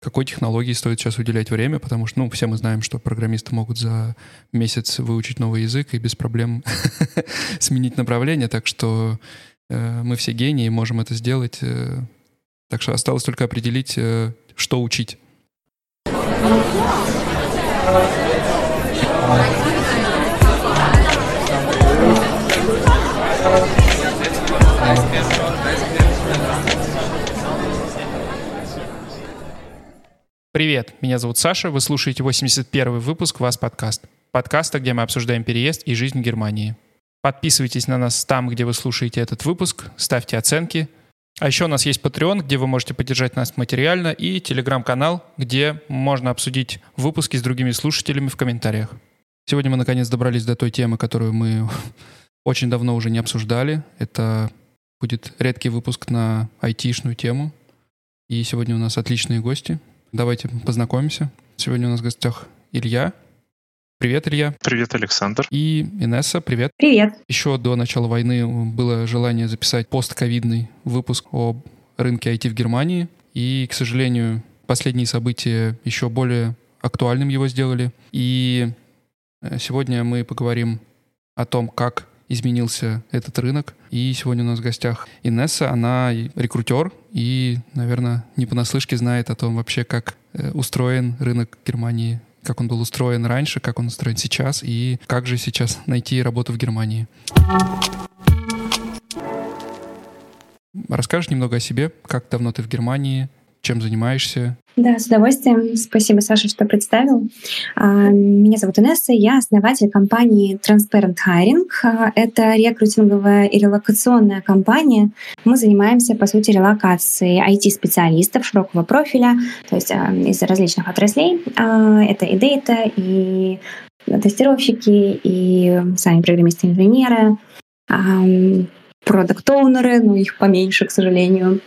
какой технологии стоит сейчас уделять время, потому что, ну, все мы знаем, что программисты могут за месяц выучить новый язык и без проблем сменить направление, так что э, мы все гении, можем это сделать. Э, так что осталось только определить, э, что учить. Привет, меня зовут Саша, вы слушаете 81 выпуск «Вас подкаст». Подкаста, где мы обсуждаем переезд и жизнь в Германии. Подписывайтесь на нас там, где вы слушаете этот выпуск, ставьте оценки. А еще у нас есть Patreon, где вы можете поддержать нас материально, и Телеграм-канал, где можно обсудить выпуски с другими слушателями в комментариях. Сегодня мы наконец добрались до той темы, которую мы очень давно уже не обсуждали. Это будет редкий выпуск на айтишную тему. И сегодня у нас отличные гости — Давайте познакомимся. Сегодня у нас в гостях Илья. Привет, Илья. Привет, Александр. И Инесса, привет. Привет. Еще до начала войны было желание записать постковидный выпуск о рынке IT в Германии. И, к сожалению, последние события еще более актуальным его сделали. И э, сегодня мы поговорим о том, как изменился этот рынок. И сегодня у нас в гостях Инесса, она рекрутер и, наверное, не понаслышке знает о том вообще, как э, устроен рынок Германии, как он был устроен раньше, как он устроен сейчас и как же сейчас найти работу в Германии. Расскажешь немного о себе, как давно ты в Германии, чем занимаешься? Да, с удовольствием. Спасибо, Саша, что представил. А, меня зовут Инесса, я основатель компании Transparent Hiring. А, это рекрутинговая и релокационная компания. Мы занимаемся, по сути, релокацией IT-специалистов широкого профиля, то есть а, из различных отраслей. Это и дейта, и тестировщики, и сами программисты-инженеры, продукт-оунеры, ну их поменьше, к сожалению,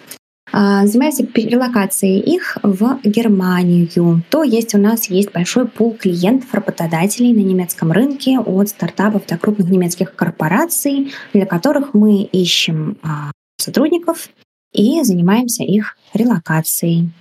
занимаемся перелокацией их в Германию. То есть у нас есть большой пул клиентов, работодателей на немецком рынке от стартапов до крупных немецких корпораций, для которых мы ищем а, сотрудников и занимаемся их релокацией.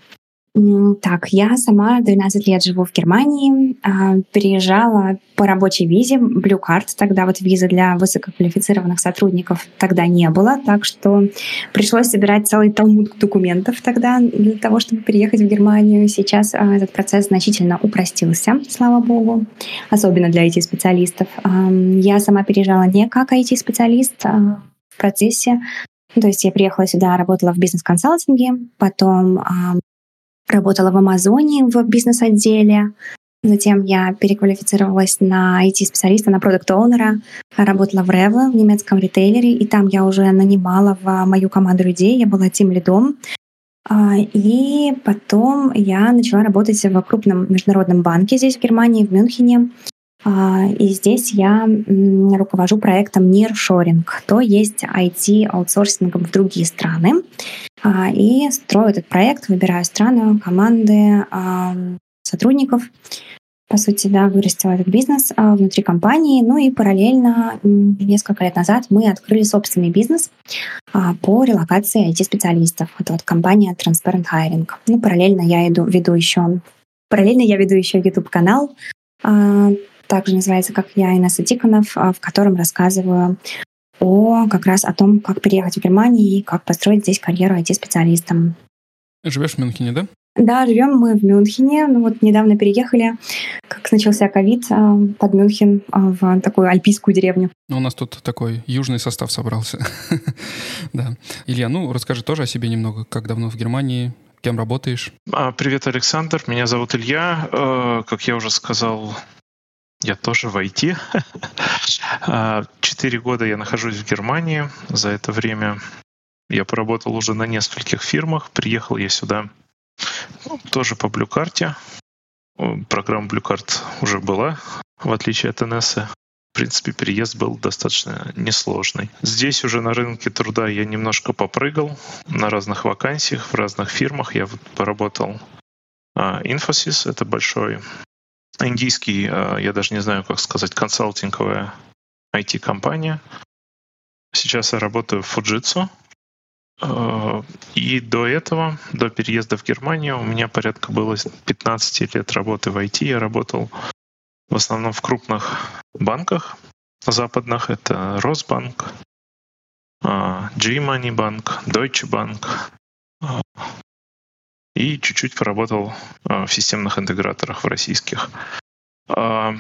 Так, я сама 12 лет живу в Германии, а, переезжала по рабочей визе, Blue Card, тогда вот виза для высококвалифицированных сотрудников тогда не было, так что пришлось собирать целый талмуд документов тогда для того, чтобы переехать в Германию. Сейчас а, этот процесс значительно упростился, слава богу, особенно для IT-специалистов. Я сама переезжала не как IT-специалист, а в процессе то есть я приехала сюда, работала в бизнес-консалтинге, потом Работала в Амазоне в бизнес-отделе. Затем я переквалифицировалась на IT-специалиста, на продукт-оунера. Работала в Revo, в немецком ритейлере, и там я уже нанимала в мою команду людей. Я была тем лидом. А, и потом я начала работать в крупном международном банке здесь, в Германии, в Мюнхене. А, и здесь я руковожу проектом Nearshoring, то есть IT-аутсорсингом в другие страны. А, и строю этот проект, выбираю страны, команды, а, сотрудников. По сути, да, вырастила этот бизнес внутри компании. Ну и параллельно несколько лет назад мы открыли собственный бизнес по релокации IT-специалистов. Это вот компания Transparent Hiring. Ну, параллельно я иду, веду еще Параллельно я веду еще YouTube-канал также называется «Как я, Инесса Тихонов», а, в котором рассказываю о как раз о том, как переехать в Германию и как построить здесь карьеру IT-специалистом. Живешь в Мюнхене, да? Да, живем мы в Мюнхене. Ну вот недавно переехали, как начался ковид, а, под Мюнхен а, в такую альпийскую деревню. Ну, у нас тут такой южный состав собрался. да. Илья, ну расскажи тоже о себе немного. Как давно в Германии? Кем работаешь? Привет, Александр. Меня зовут Илья. Э, как я уже сказал, я тоже в IT. А, четыре года я нахожусь в Германии. За это время я поработал уже на нескольких фирмах. Приехал я сюда ну, тоже по Card. Программа Card уже была, в отличие от NS. В принципе, переезд был достаточно несложный. Здесь уже на рынке труда я немножко попрыгал на разных вакансиях, в разных фирмах. Я вот поработал а, Infosys, это большой индийский, э, я даже не знаю, как сказать, консалтинговая IT-компания. Сейчас я работаю в Fujitsu. Э, и до этого, до переезда в Германию, у меня порядка было 15 лет работы в IT. Я работал в основном в крупных банках западных. Это Росбанк, G-Money Bank, Deutsche Bank. И чуть-чуть поработал в системных интеграторах в российских. В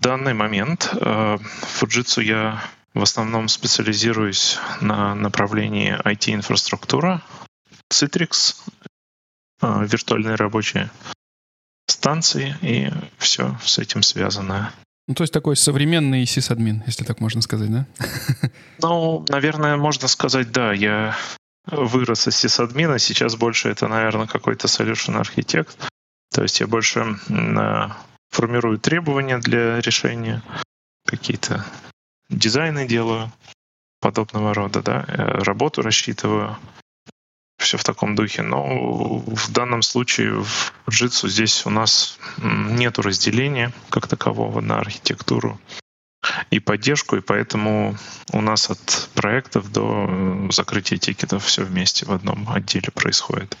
данный момент в Fujitsu я в основном специализируюсь на направлении IT-инфраструктура, Citrix, а, виртуальные рабочие станции и все с этим связанное. Ну, то есть такой современный сисадмин, если так можно сказать, да? Ну, наверное, можно сказать, да. Я вырос из сисадмина, сейчас больше это, наверное, какой-то solution архитект. То есть я больше формирую требования для решения, какие-то дизайны делаю подобного рода, да, э, работу рассчитываю, все в таком духе. Но в данном случае в Jitsu здесь у нас нет разделения как такового на архитектуру и поддержку, и поэтому у нас от проектов до э, закрытия тикетов все вместе в одном отделе происходит.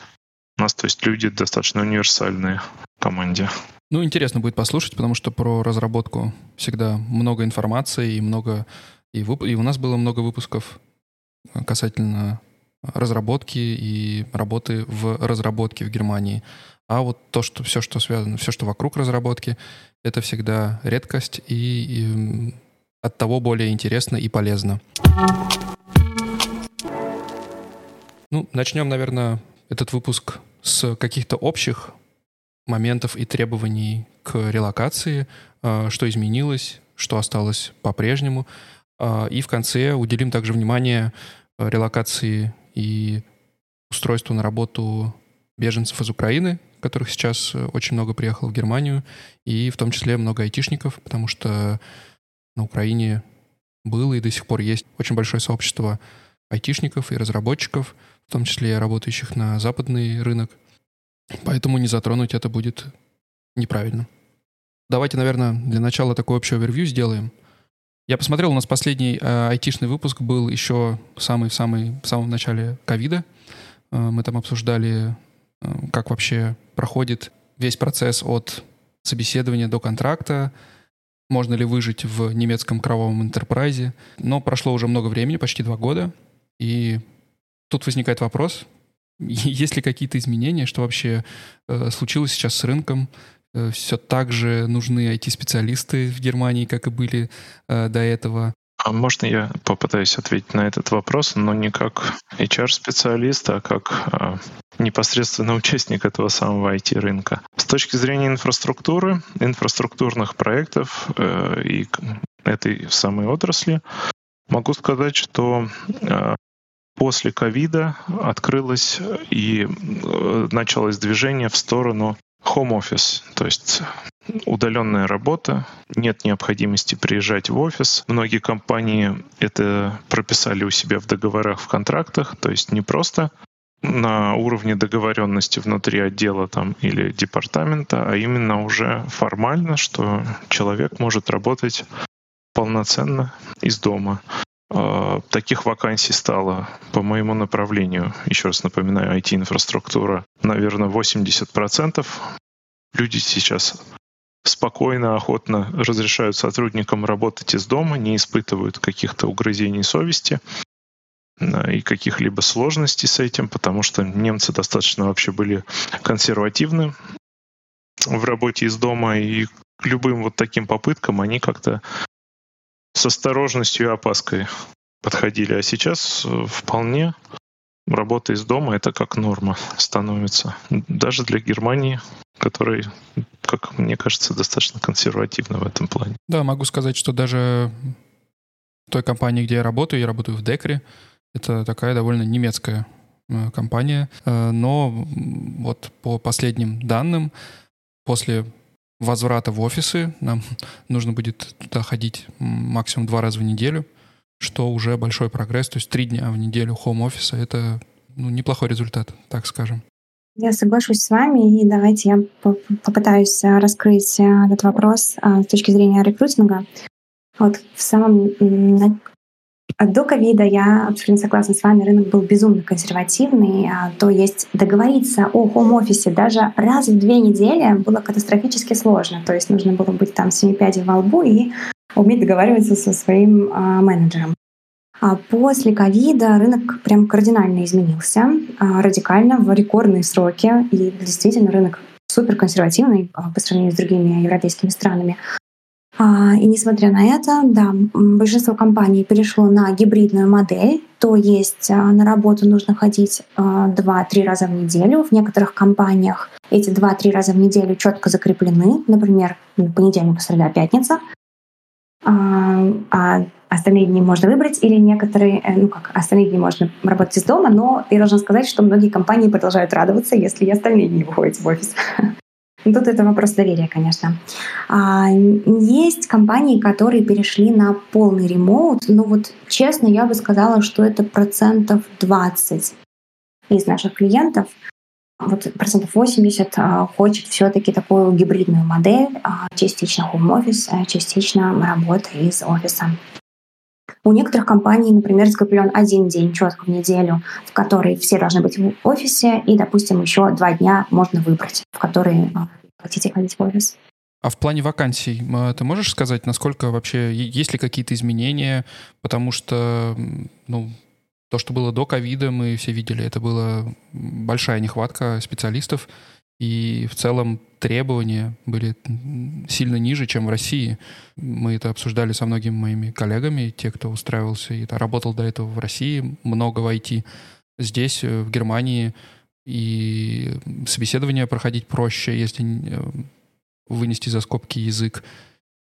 У нас, то есть, люди достаточно универсальные в команде. Ну, интересно будет послушать, потому что про разработку всегда много информации и много... И, вып... и у нас было много выпусков касательно разработки и работы в разработке в Германии. А вот то, что все, что связано, все, что вокруг разработки, это всегда редкость и, и от того более интересно и полезно. Ну, начнем, наверное, этот выпуск с каких-то общих моментов и требований к релокации, а, что изменилось, что осталось по-прежнему. А, и в конце уделим также внимание а, релокации и устройству на работу беженцев из Украины, которых сейчас э, очень много приехало в Германию, и в том числе много айтишников, потому что на Украине было и до сих пор есть очень большое сообщество айтишников и разработчиков, в том числе работающих на западный рынок, Поэтому не затронуть это будет неправильно. Давайте, наверное, для начала такой общий овервью сделаем. Я посмотрел, у нас последний э, айтишный выпуск был еще самый в самом начале ковида. Э, мы там обсуждали, как вообще проходит весь процесс от собеседования до контракта, можно ли выжить в немецком кровавом интерпрайзе. Но прошло уже много времени, почти два года, и тут возникает вопрос, есть ли какие-то изменения, что вообще э, случилось сейчас с рынком? Э, все так же нужны IT-специалисты в Германии, как и были э, до этого? А можно я попытаюсь ответить на этот вопрос, но не как HR-специалист, а как э, непосредственно участник этого самого IT-рынка. С точки зрения инфраструктуры, инфраструктурных проектов э, и этой самой отрасли, могу сказать, что э, после ковида открылось и э, началось движение в сторону home office, то есть удаленная работа, нет необходимости приезжать в офис. Многие компании это прописали у себя в договорах, в контрактах, то есть не просто на уровне договоренности внутри отдела там или департамента, а именно уже формально, что человек может работать полноценно из дома. А, таких вакансий стало по моему направлению, еще раз напоминаю, IT-инфраструктура, наверное, 80%. Люди сейчас спокойно, охотно разрешают сотрудникам работать из дома, не испытывают каких-то угрызений совести и каких-либо сложностей с этим, потому что немцы достаточно вообще были консервативны в работе из дома, и к любым вот таким попыткам они как-то с осторожностью и опаской подходили. А сейчас э, вполне работа из дома — это как норма становится. Даже для Германии, которая, как мне кажется, достаточно консервативна в этом плане. Да, могу сказать, что даже в той компании, где я работаю, я работаю в Декре, это такая довольно немецкая э, компания. Э, но вот по последним данным, после возврата в офисы. Нам нужно будет туда ходить максимум два раза в неделю, что уже большой прогресс. То есть три дня в неделю хоум-офиса — это ну, неплохой результат, так скажем. Я соглашусь с вами, и давайте я попытаюсь а, раскрыть а, этот вопрос а, с точки зрения рекрутинга. Вот в самом до ковида я абсолютно согласна с вами, рынок был безумно консервативный. А, то есть договориться о хом-офисе даже раз в две недели было катастрофически сложно. То есть нужно было быть там семи пядей во лбу и уметь договариваться со своим а, менеджером. А после ковида рынок прям кардинально изменился, радикально, в рекордные сроки. И действительно рынок супер консервативный по сравнению с другими европейскими странами. А, и несмотря на это, да, большинство компаний перешло на гибридную модель, то есть а, на работу нужно ходить 2-3 а, раза в неделю. В некоторых компаниях эти 2-3 раза в неделю четко закреплены, например, понедельник, среда, пятница. А остальные дни можно выбрать, или некоторые, э, ну как, остальные дни можно работать из дома, но я должна сказать, что многие компании продолжают радоваться, если и остальные дни выходите в офис. Тут это вопрос доверия, конечно. А, есть компании, которые перешли на полный ремоут, но вот честно я бы сказала, что это процентов 20 из наших клиентов. Вот процентов 80 а, хочет все-таки такую гибридную модель, а, частично home office, частично работа из офиса. У некоторых компаний, например, закреплен один день четко в неделю, в который все должны быть в офисе, и, допустим, еще два дня можно выбрать, в которые а, хотите ходить в офис. А в плане вакансий ты можешь сказать, насколько вообще есть ли какие-то изменения? Потому что, ну, то, что было до ковида, мы все видели, это была большая нехватка специалистов, и в целом требования были сильно ниже, чем в России. Мы это обсуждали со многими моими коллегами, те, кто устраивался и работал до этого в России, много в IT. Здесь, э, в Германии, и собеседование проходить проще, если э, вынести за скобки язык.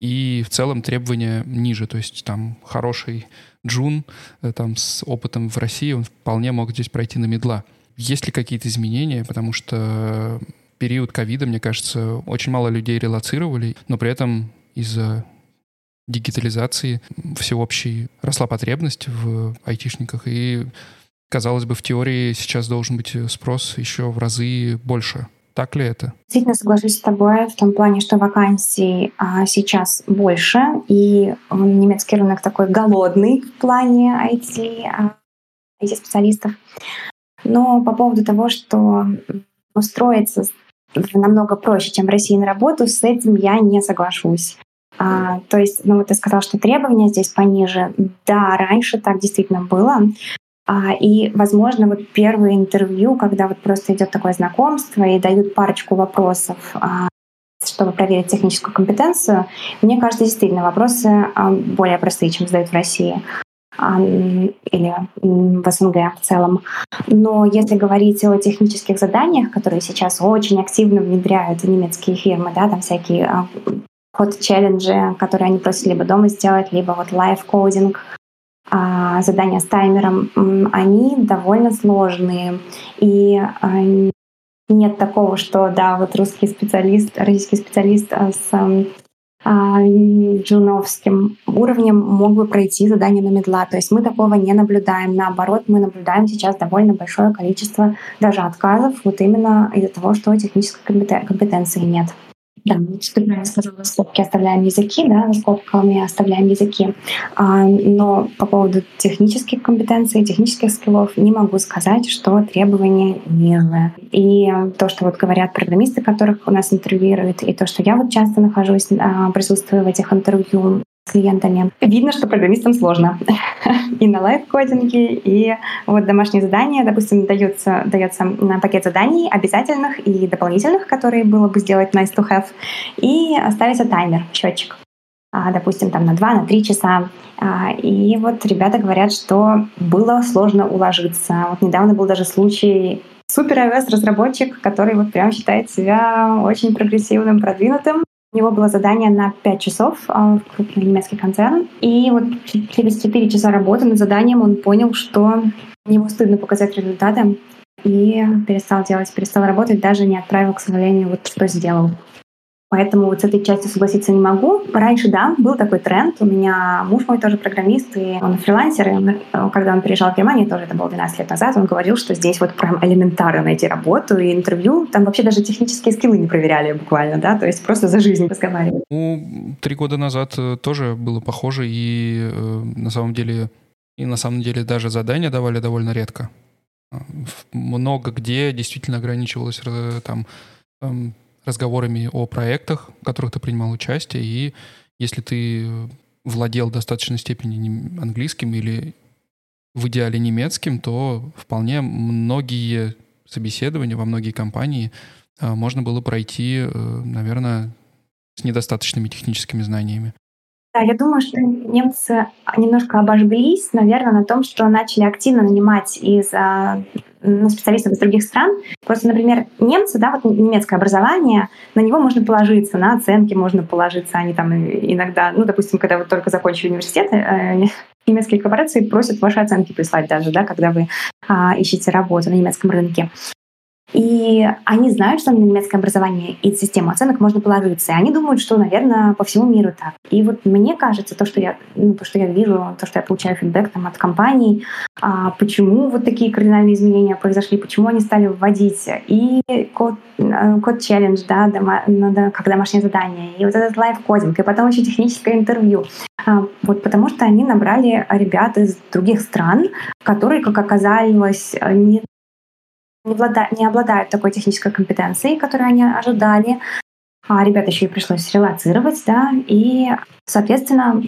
И в целом требования ниже, то есть там хороший джун э, там с опытом в России, он вполне мог здесь пройти на медла. Есть ли какие-то изменения? Потому что период ковида, мне кажется, очень мало людей релацировали, но при этом из-за дигитализации всеобщей росла потребность в айтишниках, и, казалось бы, в теории сейчас должен быть спрос еще в разы больше. Так ли это? Действительно соглашусь с тобой в том плане, что вакансий а, сейчас больше, и немецкий рынок такой голодный в плане IT, а, IT-специалистов. Но по поводу того, что устроиться намного проще, чем в России на работу, с этим я не соглашусь. А, то есть, ну вот ты сказал, что требования здесь пониже. Да, раньше так действительно было. А, и, возможно, вот первое интервью, когда вот просто идет такое знакомство и дают парочку вопросов, а, чтобы проверить техническую компетенцию, мне кажется, действительно вопросы а, более простые, чем задают в России или в СНГ в целом. Но если говорить о технических заданиях, которые сейчас очень активно внедряют немецкие фирмы, да, там всякие code challenge и, которые они просят либо дома сделать, либо вот live coding, задания с таймером, они довольно сложные. И нет такого, что да, вот русский специалист, российский специалист с а, джуновским уровнем мог бы пройти задание на мидла. То есть мы такого не наблюдаем. Наоборот, мы наблюдаем сейчас довольно большое количество даже отказов вот именно из-за того, что технической компетенции нет. Да, ты правильно сказала, скобки оставляем языки, да, скобками оставляем языки. А, но по поводу технических компетенций, технических скиллов не могу сказать, что требования ниже. И то, что вот говорят программисты, которых у нас интервьюируют, и то, что я вот часто нахожусь, а, присутствую в этих интервью, клиентами. Видно, что программистам сложно. и на лайф-кодинге, и вот домашние задания, допустим, дается, дается на пакет заданий обязательных и дополнительных, которые было бы сделать nice to have, и ставится таймер, счетчик а, допустим, там на 2, на 3 часа. А, и вот ребята говорят, что было сложно уложиться. Вот недавно был даже случай супер iOS разработчик, который вот прям считает себя очень прогрессивным, продвинутым, у него было задание на 5 часов а, в крупный немецкий концерн. И вот через 4 часа работы над заданием он понял, что ему стыдно показать результаты и перестал делать, перестал работать, даже не отправил, к сожалению, вот что сделал. Поэтому вот с этой частью согласиться не могу. Раньше, да, был такой тренд. У меня муж мой тоже программист, и он фрилансер. И он, э, когда он переезжал в Германию, тоже это было 12 лет назад, он говорил, что здесь вот прям элементарно найти работу и интервью. Там вообще даже технические скиллы не проверяли буквально, да, то есть просто за жизнь разговаривали. Ну, три года назад э, тоже было похоже, и э, на самом деле И на самом деле даже задания давали довольно редко. А, много где действительно ограничивалось там эм, разговорами о проектах, в которых ты принимал участие, и если ты владел в достаточной степени английским или в идеале немецким, то вполне многие собеседования во многие компании а, можно было пройти, э, наверное, с недостаточными техническими знаниями. Да, я думаю, что немцы немножко обожглись, наверное, на том, что начали активно нанимать из а, ну, специалистов из других стран. Просто, например, немцы, да, вот немецкое образование, на него можно положиться, на оценки можно положиться. Они там иногда, ну, допустим, когда вы только закончили университет, э, немецкие корпорации просят ваши оценки прислать даже, да, когда вы а, ищете работу на немецком рынке. И они знают, что на немецкое образование и систему оценок можно положиться. И они думают, что, наверное, по всему миру так. И вот мне кажется, то, что я, ну, то, что я вижу, то, что я получаю фидбэк там, от компаний, а, почему вот такие кардинальные изменения произошли, почему они стали вводить и код, э, code challenge, да, дома, ну, да, как домашнее задание, и вот этот live coding, и потом еще техническое интервью. А, вот потому что они набрали ребят из других стран, которые, как оказалось, не не, влада, не обладают такой технической компетенцией, которую они ожидали. А ребят еще и пришлось релоцировать, да, и, соответственно,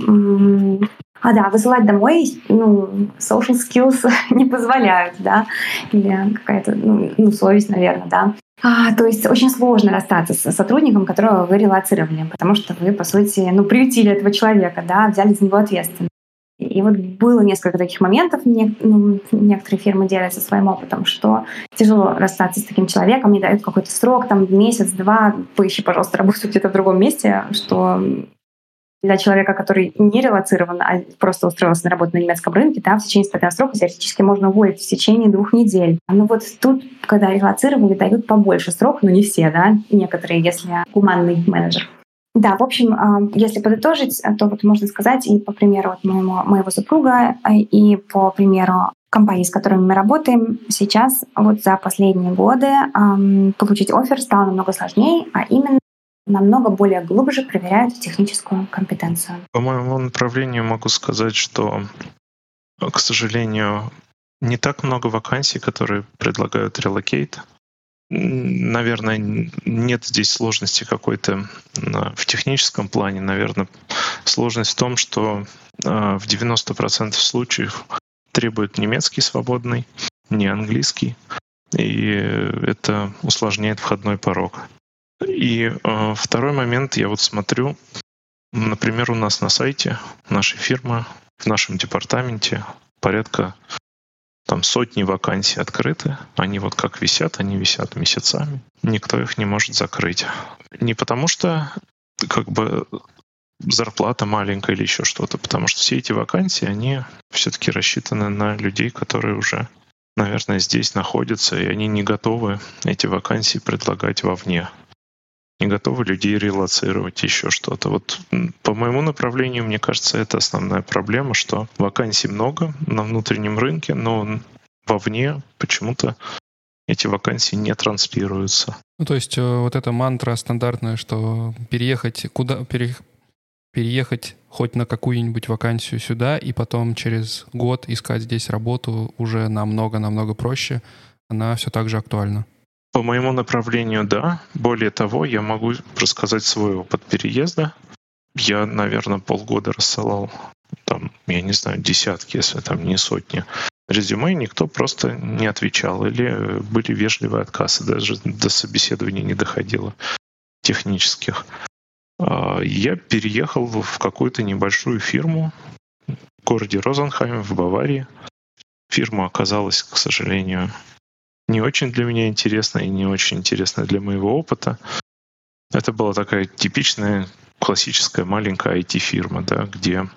а да, вызывать домой, ну, social skills не позволяют, да, или какая-то, ну, ну совесть, наверное, да. А, то есть очень сложно расстаться с сотрудником, которого вы релацировали, потому что вы, по сути, ну, приютили этого человека, да, взяли за него ответственность. И вот было несколько таких моментов, ну, некоторые фирмы делятся своим опытом, что тяжело расстаться с таким человеком, не дают какой-то срок, там месяц-два, поищи, пожалуйста, работу где-то в другом месте, что для человека, который не релацирован, а просто устроился на работу на немецком рынке, да, в течение испытательного срока теоретически можно уволить в течение двух недель. Но вот тут, когда релацировали, дают побольше срок, но не все, да, некоторые, если гуманный менеджер. Да, в общем, если подытожить, то вот можно сказать и по примеру вот моего, моего супруга, а, и по примеру компаний, с которыми мы работаем, сейчас вот за последние годы получить офер стало намного сложнее, а именно намного более глубже проверяют техническую компетенцию. По моему направлению могу сказать, что, к сожалению, не так много вакансий, которые предлагают релокейт. Наверное, нет здесь сложности какой-то в техническом плане. Наверное, сложность в том, что а, в 90% случаев требует немецкий свободный, не английский. И это усложняет входной порог. И э, второй момент, я вот смотрю, например, у нас на сайте нашей фирмы, в нашем департаменте порядка там сотни вакансий открыты. Они вот как висят, они висят месяцами. Никто их не может закрыть. Не потому что как бы зарплата маленькая или еще что-то, потому что все эти вакансии, они все-таки рассчитаны на людей, которые уже, наверное, здесь находятся, и они не готовы эти вакансии предлагать вовне не готовы людей релацировать, еще что-то. Вот по моему направлению, мне кажется, это основная проблема, что вакансий много на внутреннем рынке, но вовне почему-то эти вакансии не транслируются. Ну, то есть э, вот эта мантра стандартная, что переехать куда пере, переехать хоть на какую-нибудь вакансию сюда и потом через год искать здесь работу уже намного-намного проще, она все так же актуальна. По моему направлению, да. Более того, я могу рассказать свой опыт переезда. Я, наверное, полгода рассылал там, я не знаю, десятки, если там не сотни резюме, никто просто не отвечал. Или были вежливые отказы, даже до собеседования не доходило технических. А, я переехал в какую-то небольшую фирму в городе Розенхайм в Баварии. Фирма оказалась, к сожалению, не очень для меня интересно и не очень интересно для моего опыта. Это была такая типичная классическая маленькая IT-фирма, да, где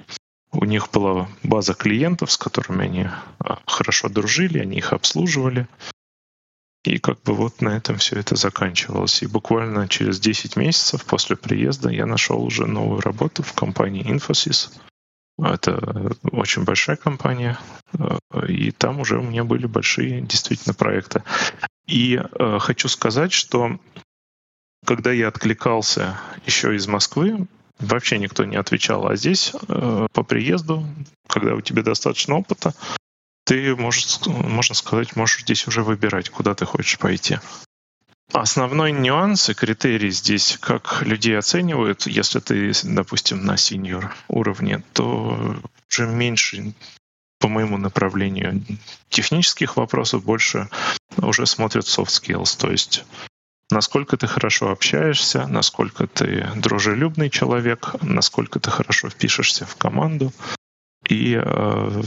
у них была база клиентов, с которыми они а, хорошо дружили, они их обслуживали. И как бы вот на этом все это заканчивалось. И буквально через 10 месяцев после приезда я нашел уже новую работу в компании Infosys. Это очень большая компания, э, и там уже у меня были большие действительно проекты. И э, хочу сказать, что когда я откликался еще из Москвы, вообще никто не отвечал. А здесь э, по приезду, когда у тебя достаточно опыта, ты можешь, можно сказать, можешь здесь уже выбирать, куда ты хочешь пойти. Основной нюанс и критерий здесь, как людей оценивают, если ты, допустим, на сеньор уровне, то уже меньше по моему направлению технических вопросов больше уже смотрят soft skills, то есть насколько ты хорошо общаешься, насколько ты дружелюбный человек, насколько ты хорошо впишешься в команду и э,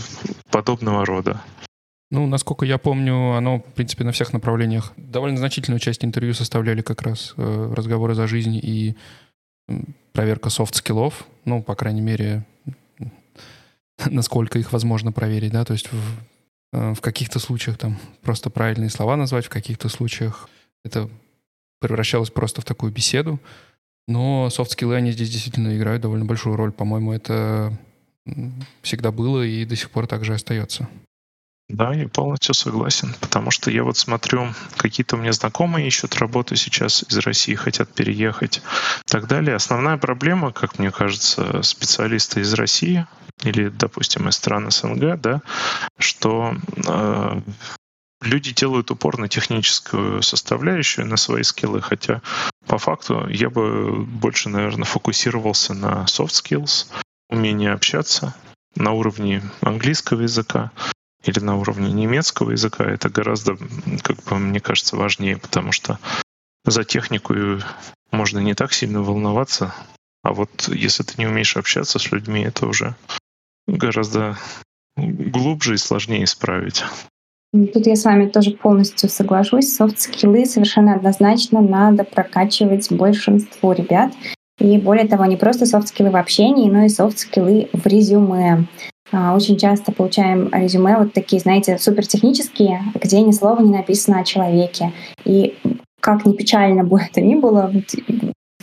подобного рода. Ну, насколько я помню, оно, в принципе, на всех направлениях. Довольно значительную часть интервью составляли как раз э, разговоры за жизнь и проверка soft skill ов. Ну, по крайней мере, насколько их возможно проверить, да, то есть в, э, в каких-то случаях там просто правильные слова назвать, в каких-то случаях это превращалось просто в такую беседу. Но софт-скиллы, они здесь действительно играют довольно большую роль. По-моему, это всегда было и до сих пор также остается. Да, я полностью согласен, потому что я вот смотрю, какие-то у меня знакомые ищут работу сейчас из России, хотят переехать и так далее. Основная проблема, как мне кажется, специалисты из России или, допустим, из стран СНГ, да, что э, люди делают упор на техническую составляющую, на свои скиллы, хотя по факту я бы больше, наверное, фокусировался на soft skills, умение общаться на уровне английского языка, или на уровне немецкого языка, это гораздо, как бы, мне кажется, важнее, потому что за технику можно не так сильно волноваться, а вот если ты не умеешь общаться с людьми, это уже гораздо глубже и сложнее исправить. Тут я с вами тоже полностью соглашусь. Софт-скиллы совершенно однозначно надо прокачивать большинству ребят. И более того, не просто soft skill ы в общении, но и soft skill ы в резюме. А, очень часто получаем резюме вот такие, знаете, супертехнические, где ни слова не написано о человеке. И как ни печально бы это ни было,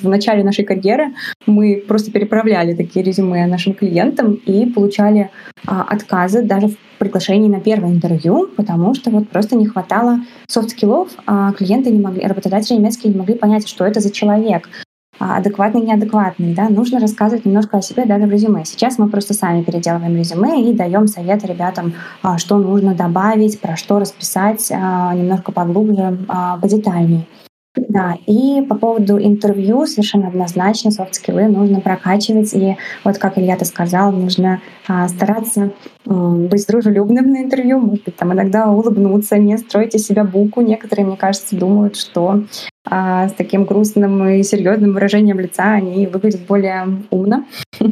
в начале нашей карьеры мы просто переправляли такие резюме нашим клиентам и получали а, отказы даже в приглашении на первое интервью, потому что вот просто не хватало soft skill ов, а клиенты не могли, работодатели немецкие не могли понять, что это за человек. А, адекватный, неадекватный, да, нужно рассказывать немножко о себе даже в резюме. Сейчас мы просто сами переделываем резюме и даем совет ребятам, а, что нужно добавить, про что расписать а, немножко поглубже, подетальнее. Да, и по поводу интервью совершенно однозначно софт-скиллы нужно прокачивать. И вот как Илья-то сказал, нужно а, стараться а, быть дружелюбным на интервью, может быть, там иногда улыбнуться, не строить из себя буку. Некоторые, мне кажется, думают, что а, с таким грустным и серьезным выражением лица они выглядят более умно.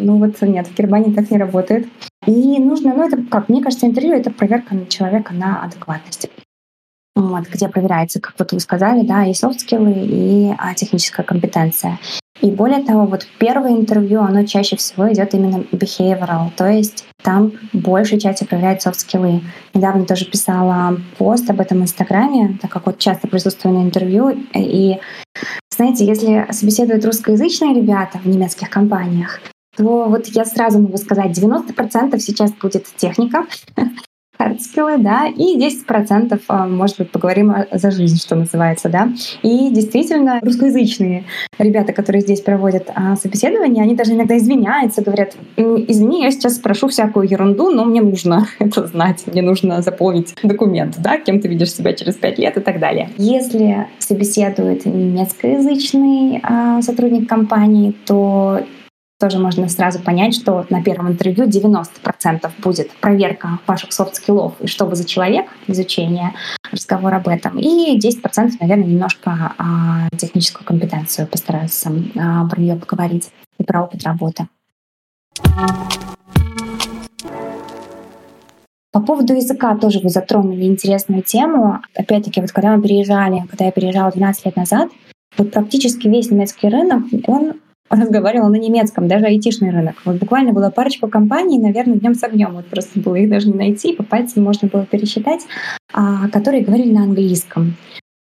Ну вот нет, в Германии так не работает. И нужно, ну это как, мне кажется, интервью — это проверка на человека на адекватность вот, где проверяется, как вот вы сказали, да, и софт-скиллы, и а, техническая компетенция. И более того, вот первое интервью, оно чаще всего идет именно behavioral, то есть там большей частью проверяют софт-скиллы. Недавно тоже писала пост об этом в Инстаграме, так как вот часто присутствую на интервью. И, знаете, если собеседуют русскоязычные ребята в немецких компаниях, то вот я сразу могу сказать, 90% сейчас будет техника, hard skill ы, да, и 10% а, может быть поговорим за жизнь, что называется, да. И действительно русскоязычные ребята, которые здесь проводят а, собеседование, они даже иногда извиняются, говорят, извини, я сейчас спрошу всякую ерунду, но мне нужно это знать, мне нужно заполнить документ, да, кем ты видишь себя через пять лет и так далее. Если собеседует немецкоязычный а, сотрудник компании, то тоже можно сразу понять, что на первом интервью 90% будет проверка ваших soft skill ов и что вы за человек, изучение, разговор об этом. И 10%, наверное, немножко а, техническую компетенцию постараются а, про нее поговорить и про опыт работы. По поводу языка тоже вы затронули интересную тему. Опять-таки, вот когда мы переезжали, когда я переезжала 12 лет назад, вот практически весь немецкий рынок, он разговаривала на немецком, даже айтишный рынок. Вот буквально была парочка компаний, наверное, днем с огнем. Вот просто было их даже не найти, по пальцам можно было пересчитать, а, которые говорили на английском.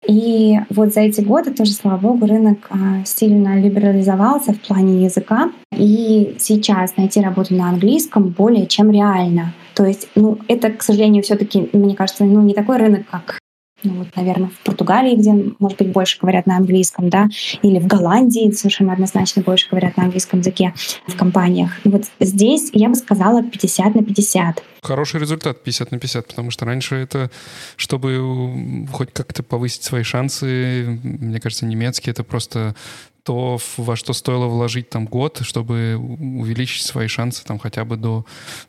И вот за эти годы тоже, слава богу, рынок а, сильно либерализовался в плане языка. И сейчас найти работу на английском более чем реально. То есть, ну, это, к сожалению, все таки мне кажется, ну, не такой рынок, как ну, вот, наверное, в Португалии, где, может быть, больше говорят на английском, да, или в Голландии совершенно однозначно больше говорят на английском языке в компаниях. Вот здесь я бы сказала 50 на 50. Хороший результат 50 на 50, потому что раньше это, чтобы хоть как-то повысить свои шансы, мне кажется, немецкий — это просто то, во что стоило вложить там год, чтобы увеличить свои шансы там хотя бы до,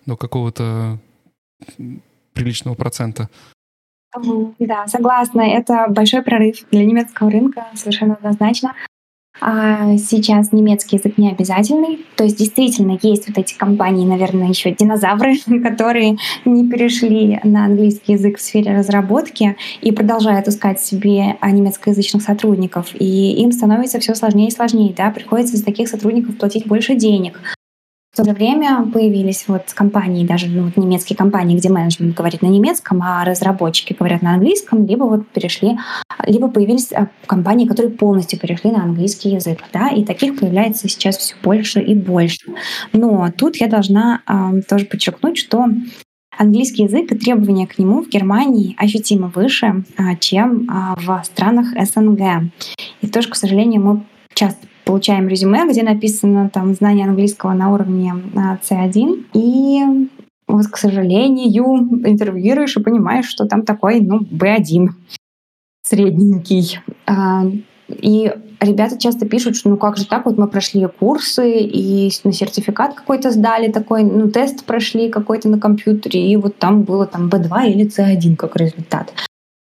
до какого-то приличного процента. Да, согласна. Это большой прорыв для немецкого рынка, совершенно однозначно. А сейчас немецкий язык не обязательный. То есть действительно есть вот эти компании, наверное, еще динозавры, которые не перешли на английский язык в сфере разработки и продолжают искать себе немецкоязычных сотрудников. И им становится все сложнее и сложнее. Да? Приходится за таких сотрудников платить больше денег. В то же время появились вот компании, даже ну, вот немецкие компании, где менеджмент говорит на немецком, а разработчики говорят на английском, либо вот перешли, либо появились а, компании, которые полностью перешли на английский язык, да, и таких появляется сейчас все больше и больше. Но тут я должна э, тоже подчеркнуть, что Английский язык и требования к нему в Германии ощутимо выше, чем в странах СНГ. И тоже, к сожалению, мы часто получаем резюме, где написано там знание английского на уровне C1. А, и вот, к сожалению, интервьюируешь и понимаешь, что там такой, ну, B1 средненький. А, и ребята часто пишут, что ну как же так, вот мы прошли курсы и на сертификат какой-то сдали такой, ну тест прошли какой-то на компьютере, и вот там было там B2 или C1 как результат.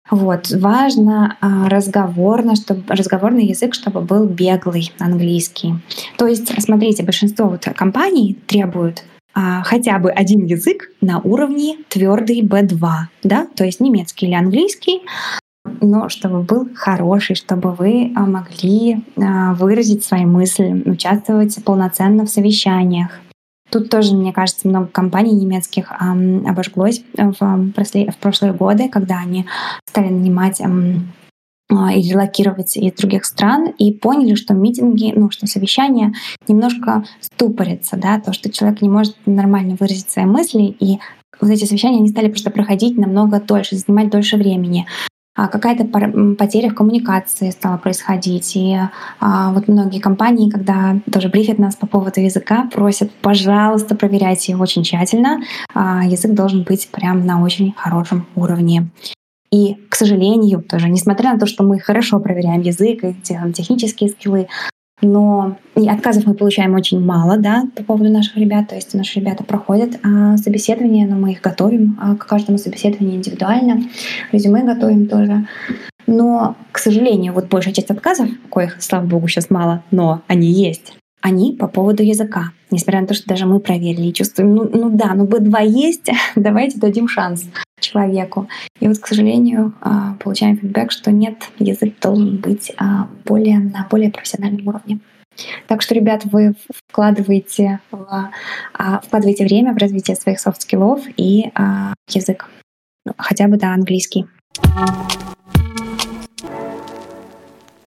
Вот. Важно а, разговорно, чтобы, разговорный язык, чтобы был беглый английский. То есть, смотрите, большинство вот компаний требуют а, хотя бы один язык на уровне твердый B2, да, то есть немецкий или английский, но чтобы был хороший, чтобы вы а, могли выразить свои мысли, участвовать полноценно в совещаниях. Тут тоже, мне кажется, много компаний немецких эм, обожглось в, прошлые, в прошлые годы, когда они стали нанимать эм, и релокировать из других стран и поняли, что митинги, ну, что совещания немножко ступорятся, да, то, что человек не может нормально выразить свои мысли, и вот эти совещания они стали просто проходить намного дольше, занимать дольше времени. А какая-то потеря в коммуникации стала происходить. И а, вот многие компании, когда тоже брифят нас по поводу языка, просят, пожалуйста, проверяйте его очень тщательно. А, язык должен быть прям на очень хорошем уровне. И, к сожалению, тоже, несмотря на то, что мы хорошо проверяем язык и делаем технические скиллы, но отказов мы получаем очень мало, да, по поводу наших ребят. То есть наши ребята проходят а, собеседование, но мы их готовим а, к каждому собеседованию индивидуально. Резюме готовим тоже. Но, к сожалению, вот большая часть отказов, коих, слава богу, сейчас мало, но они есть, они по поводу языка. Несмотря на то, что даже мы проверили и чувствуем, ну, ну да, ну B2 есть, давайте дадим шанс человеку. И вот, к сожалению, а, получаем feedback, что нет, язык должен быть а, более, на более профессиональном уровне. Так что, ребят, вы вкладываете, в, а, вкладываете время в развитие своих soft skill ов и язык. Ну, хотя бы, да, английский.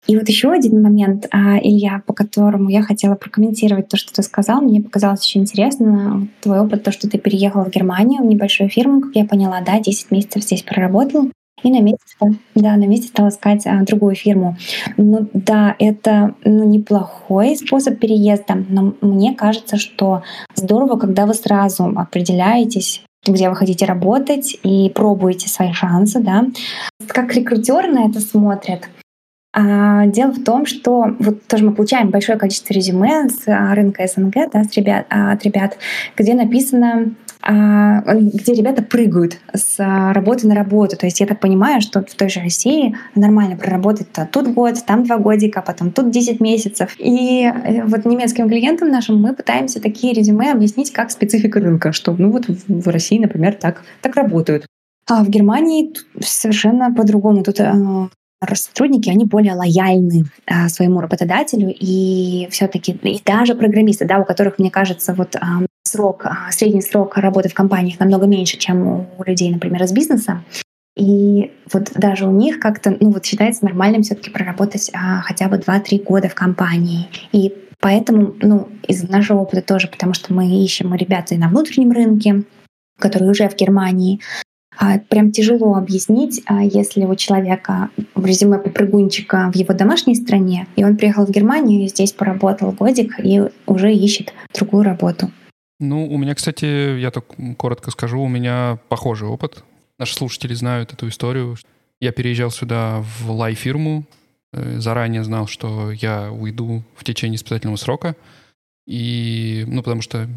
И вот еще один момент, а, Илья, по которому я хотела прокомментировать то, что ты сказал. Мне показалось очень интересно твой опыт, то, что ты переехал в Германию, в небольшую фирму, как я поняла, да, 10 месяцев здесь проработал. И на месте, да, на месте стала искать а, другую фирму. Ну да, это ну, неплохой способ переезда, но мне кажется, что здорово, когда вы сразу определяетесь, где вы хотите работать и пробуете свои шансы, да. Как рекрутеры на это смотрят, а, дело в том, что вот тоже мы получаем большое количество резюме с а, рынка СНГ, да, с ребят, а, от ребят, где написано, где ребята прыгают с работы на работу. То есть я так понимаю, что в той же России нормально проработать -то тут год, там два годика, потом тут 10 месяцев. И э, вот немецким клиентам нашим мы пытаемся такие резюме объяснить как специфика рынка, что ну вот в России, например, так, так работают. А в Германии совершенно по-другому. Тут сотрудники, они более лояльны а, своему работодателю, и все-таки, и даже программисты, да, у которых, мне кажется, вот а, срок, а, средний срок работы в компаниях намного меньше, чем у людей, например, из бизнеса. И вот даже у них как-то, ну вот считается нормальным все-таки проработать а, хотя бы 2-3 года в компании. И поэтому, ну, из нашего опыта тоже, потому что мы ищем ребята и на внутреннем рынке, которые уже в Германии, прям тяжело объяснить, а, если у человека в резюме попрыгунчика в его домашней стране, и он приехал в Германию здесь поработал годик и уже ищет другую работу. Ну, у меня, кстати, я так коротко скажу, у меня похожий опыт. Наши слушатели знают эту историю. Я переезжал сюда в лай-фирму, э, заранее знал, что я уйду в течение испытательного срока. И, ну, потому что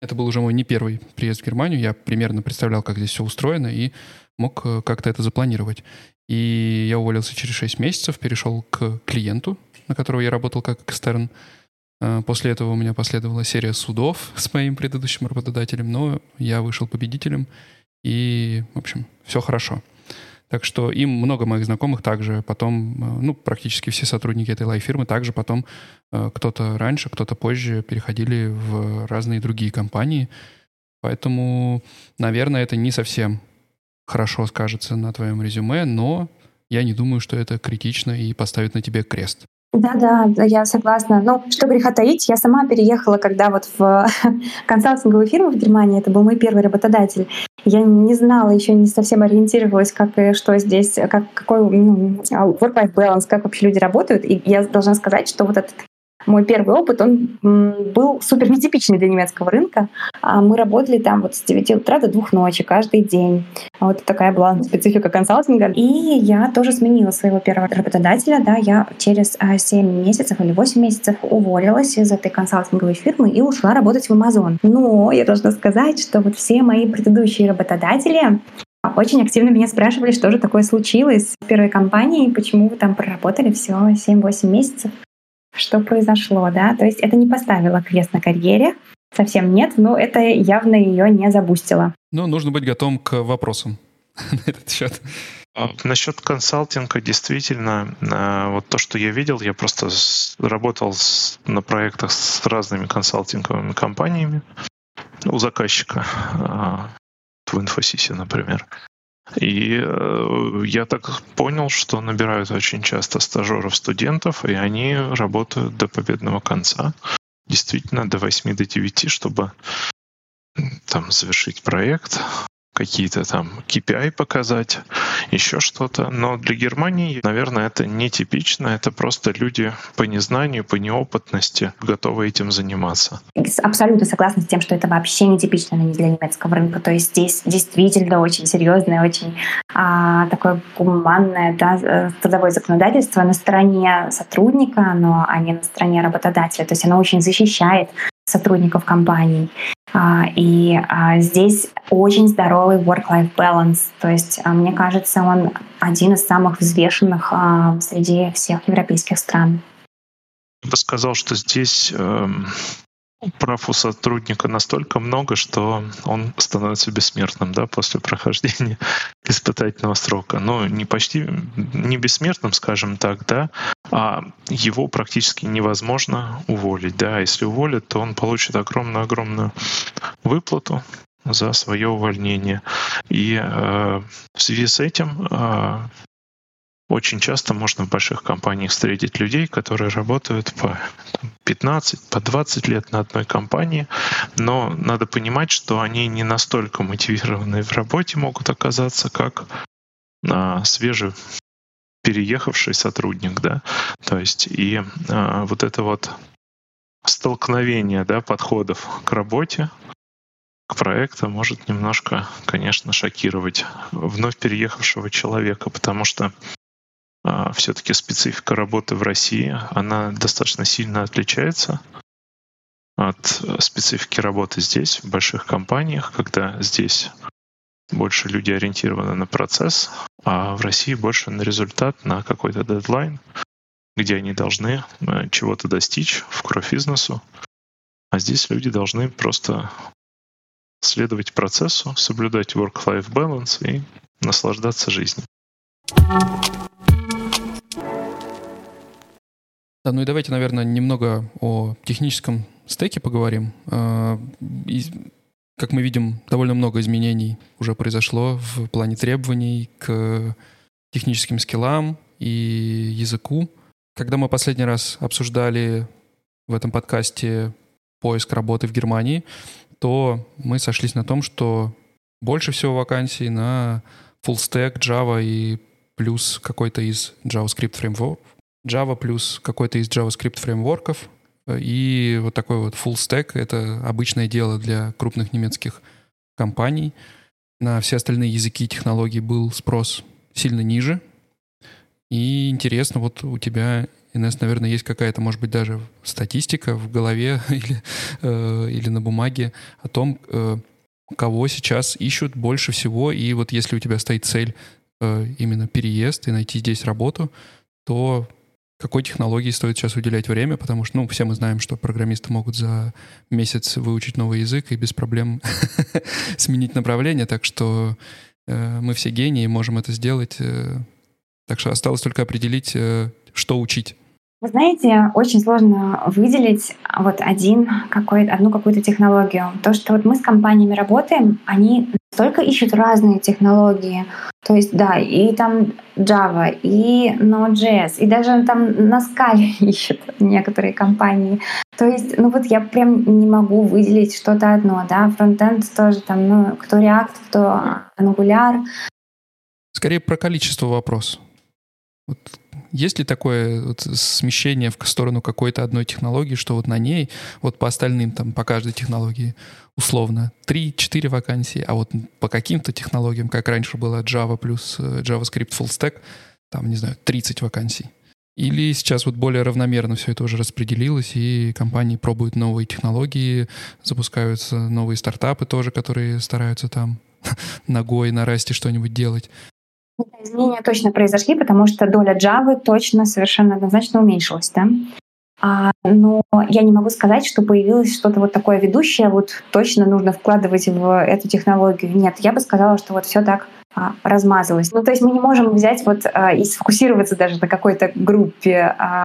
это был уже мой не первый приезд в Германию. Я примерно представлял, как здесь все устроено, и мог э, как-то это запланировать. И я уволился через 6 месяцев, перешел к клиенту, на которого я работал как экстерн. Э, после этого у меня последовала серия судов с моим предыдущим работодателем, но я вышел победителем, и, в общем, все хорошо. Так что им много моих знакомых также потом, э, ну, практически все сотрудники этой лайф-фирмы также потом э, кто-то раньше, кто-то позже переходили в разные другие компании. Поэтому, наверное, это не совсем хорошо скажется на твоем резюме, но я не думаю, что это критично и поставит на тебе крест. Да, да, я согласна. Ну, что греха таить, я сама переехала, когда вот в консалтинговую фирму в Германии, это был мой первый работодатель. Я не знала, еще не совсем ориентировалась, как и что здесь, как, какой ну, work-life balance, как вообще люди работают. И я должна сказать, что вот этот мой первый опыт, он был супер нетипичный для немецкого рынка. А мы работали там вот с 9 утра до 2 ночи каждый день. Вот такая была специфика консалтинга. И я тоже сменила своего первого работодателя. Да, я через 7 а, месяцев или 8 месяцев уволилась из этой консалтинговой фирмы и ушла работать в Amazon. Но я должна сказать, что вот все мои предыдущие работодатели очень активно меня спрашивали, что же такое случилось в первой компании, почему вы там проработали все 7-8 месяцев что произошло, да. То есть это не поставило крест на карьере, совсем нет, но это явно ее не забустило. Ну, нужно быть готовым к вопросам на этот счет. А, насчет консалтинга, действительно, а, вот то, что я видел, я просто работал на проектах с разными консалтинговыми компаниями у заказчика а, в Инфосисе, например. И э, я так понял, что набирают очень часто стажеров студентов, и они работают до победного конца. Действительно, до 8 до 9, чтобы там завершить проект, какие-то там KPI показать, еще что-то. Но для Германии, наверное, это нетипично. Это просто люди по незнанию, по неопытности готовы этим заниматься. Абсолютно согласна с тем, что это вообще нетипично для немецкого рынка. То есть здесь действительно очень серьезное, очень а, такое гуманное да, э, трудовое законодательство на стороне сотрудника, но а не на стороне работодателя. То есть оно очень защищает сотрудников компаний. А, и а, здесь очень здоровый work-life balance. То есть, а, мне кажется, он один из самых взвешенных среди всех европейских стран. Я бы сказал, что здесь эм, прав у сотрудника настолько много, что он становится бессмертным да, после прохождения испытательного срока. Но не почти, не бессмертным, скажем так, да, а его практически невозможно уволить. Да. Если уволят, то он получит огромную-огромную выплату за свое увольнение. И э, в связи с этим э, очень часто можно в больших компаниях встретить людей, которые работают по 15, по 20 лет на одной компании, но надо понимать, что они не настолько мотивированы в работе могут оказаться, как а, свежий переехавший сотрудник, да, то есть и а, вот это вот столкновение, да, подходов к работе, к проекту может немножко, конечно, шокировать вновь переехавшего человека, потому что все-таки специфика работы в России, она достаточно сильно отличается от специфики работы здесь, в больших компаниях, когда здесь больше люди ориентированы на процесс, а в России больше на результат, на какой-то дедлайн, где они должны э, чего-то достичь в кровь бизнесу. А здесь люди должны просто следовать процессу, соблюдать work-life balance и наслаждаться жизнью. Да, ну и давайте, наверное, немного о техническом стеке поговорим. А, как мы видим, довольно много изменений уже произошло в плане требований к техническим скиллам и языку. Когда мы последний раз обсуждали в этом подкасте поиск работы в Германии, то мы сошлись на том, что больше всего вакансий на full stack Java и плюс какой-то из JavaScript фреймворков, Java плюс какой-то из JavaScript фреймворков, и вот такой вот full stack — это обычное дело для крупных немецких компаний. На все остальные языки и технологии был спрос сильно ниже. И интересно, вот у тебя, Инесс, наверное, есть какая-то, может быть, даже статистика в голове или, э, или на бумаге о том, э, кого сейчас ищут больше всего. И вот если у тебя стоит цель э, именно переезд и найти здесь работу, то какой технологии стоит сейчас уделять время, потому что, ну, все мы знаем, что программисты могут за месяц выучить новый язык и без проблем сменить направление, так что э, мы все гении, можем это сделать. Э, так что осталось только определить, э, что учить. Вы знаете, очень сложно выделить вот один какой, одну какую-то технологию. То, что вот мы с компаниями работаем, они настолько ищут разные технологии. То есть, да, и там Java, и Node.js, и даже там на скале ищут некоторые компании. То есть, ну вот я прям не могу выделить что-то одно, да, фронтенд тоже там, ну, кто React, кто Angular. Скорее про количество вопрос. Вот есть ли такое вот смещение в сторону какой-то одной технологии, что вот на ней, вот по остальным, там, по каждой технологии, условно, 3-4 вакансии, а вот по каким-то технологиям, как раньше было Java плюс э, JavaScript Full Stack, там, не знаю, 30 вакансий? Или сейчас вот более равномерно все это уже распределилось, и компании пробуют новые технологии, запускаются новые стартапы тоже, которые стараются там ногой на расте что-нибудь делать. Изменения точно произошли, потому что доля Java точно совершенно однозначно уменьшилась. Да? А, но я не могу сказать, что появилось что-то вот такое ведущее, вот точно нужно вкладывать в эту технологию. Нет, я бы сказала, что вот все так а, размазалось. Ну, то есть мы не можем взять вот а, и сфокусироваться даже на какой-то группе а,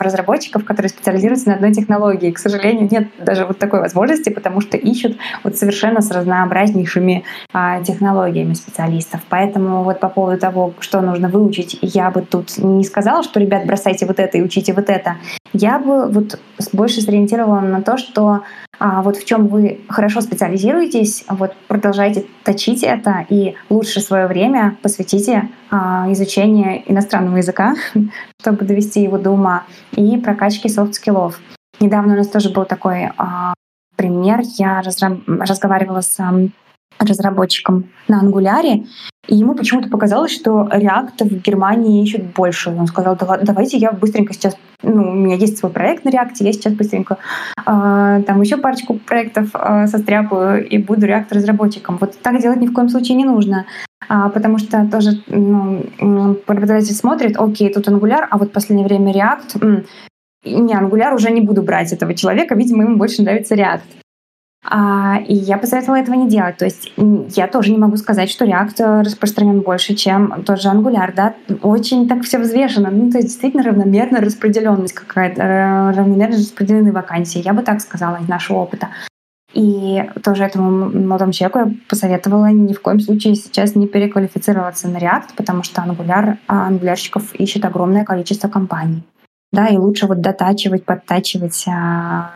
разработчиков, которые специализируются на одной технологии. К сожалению, нет даже вот такой возможности, потому что ищут вот совершенно с разнообразнейшими а, технологиями специалистов. Поэтому вот по поводу того, что нужно выучить, я бы тут не сказала, что, ребят, бросайте вот это и учите вот это. Я бы вот больше сориентировала на то, что а, вот в чем вы хорошо специализируетесь, вот продолжайте точить это и лучше свое время посвятите а, изучению иностранного языка, чтобы довести его до ума, и прокачки soft skill ов. Недавно у нас тоже был такой а, пример. Я разговаривала с разработчиком на Angular е, и ему почему-то показалось, что React в Германии ищут больше. Он сказал, давайте я быстренько сейчас, ну, у меня есть свой проект на React, я сейчас быстренько э, там еще парочку проектов э, состряпаю и буду React разработчиком. Вот так делать ни в коем случае не нужно. А, потому что тоже ну, преподаватель смотрит, окей, тут Angular, а вот в последнее время React, не, Angular уже не буду брать этого человека, видимо, ему больше нравится React. А, и я посоветовала этого не делать. То есть я тоже не могу сказать, что React распространен больше, чем тот же Angular. Да? Очень так все взвешено. Ну, то есть действительно равномерная распределенность какая-то, э, равномерно распределены вакансии. Я бы так сказала из нашего опыта. И тоже этому молодому человеку я посоветовала ни в коем случае сейчас не переквалифицироваться на React, потому что Angular, а ангулярщиков ищет огромное количество компаний да, и лучше вот дотачивать, подтачивать а,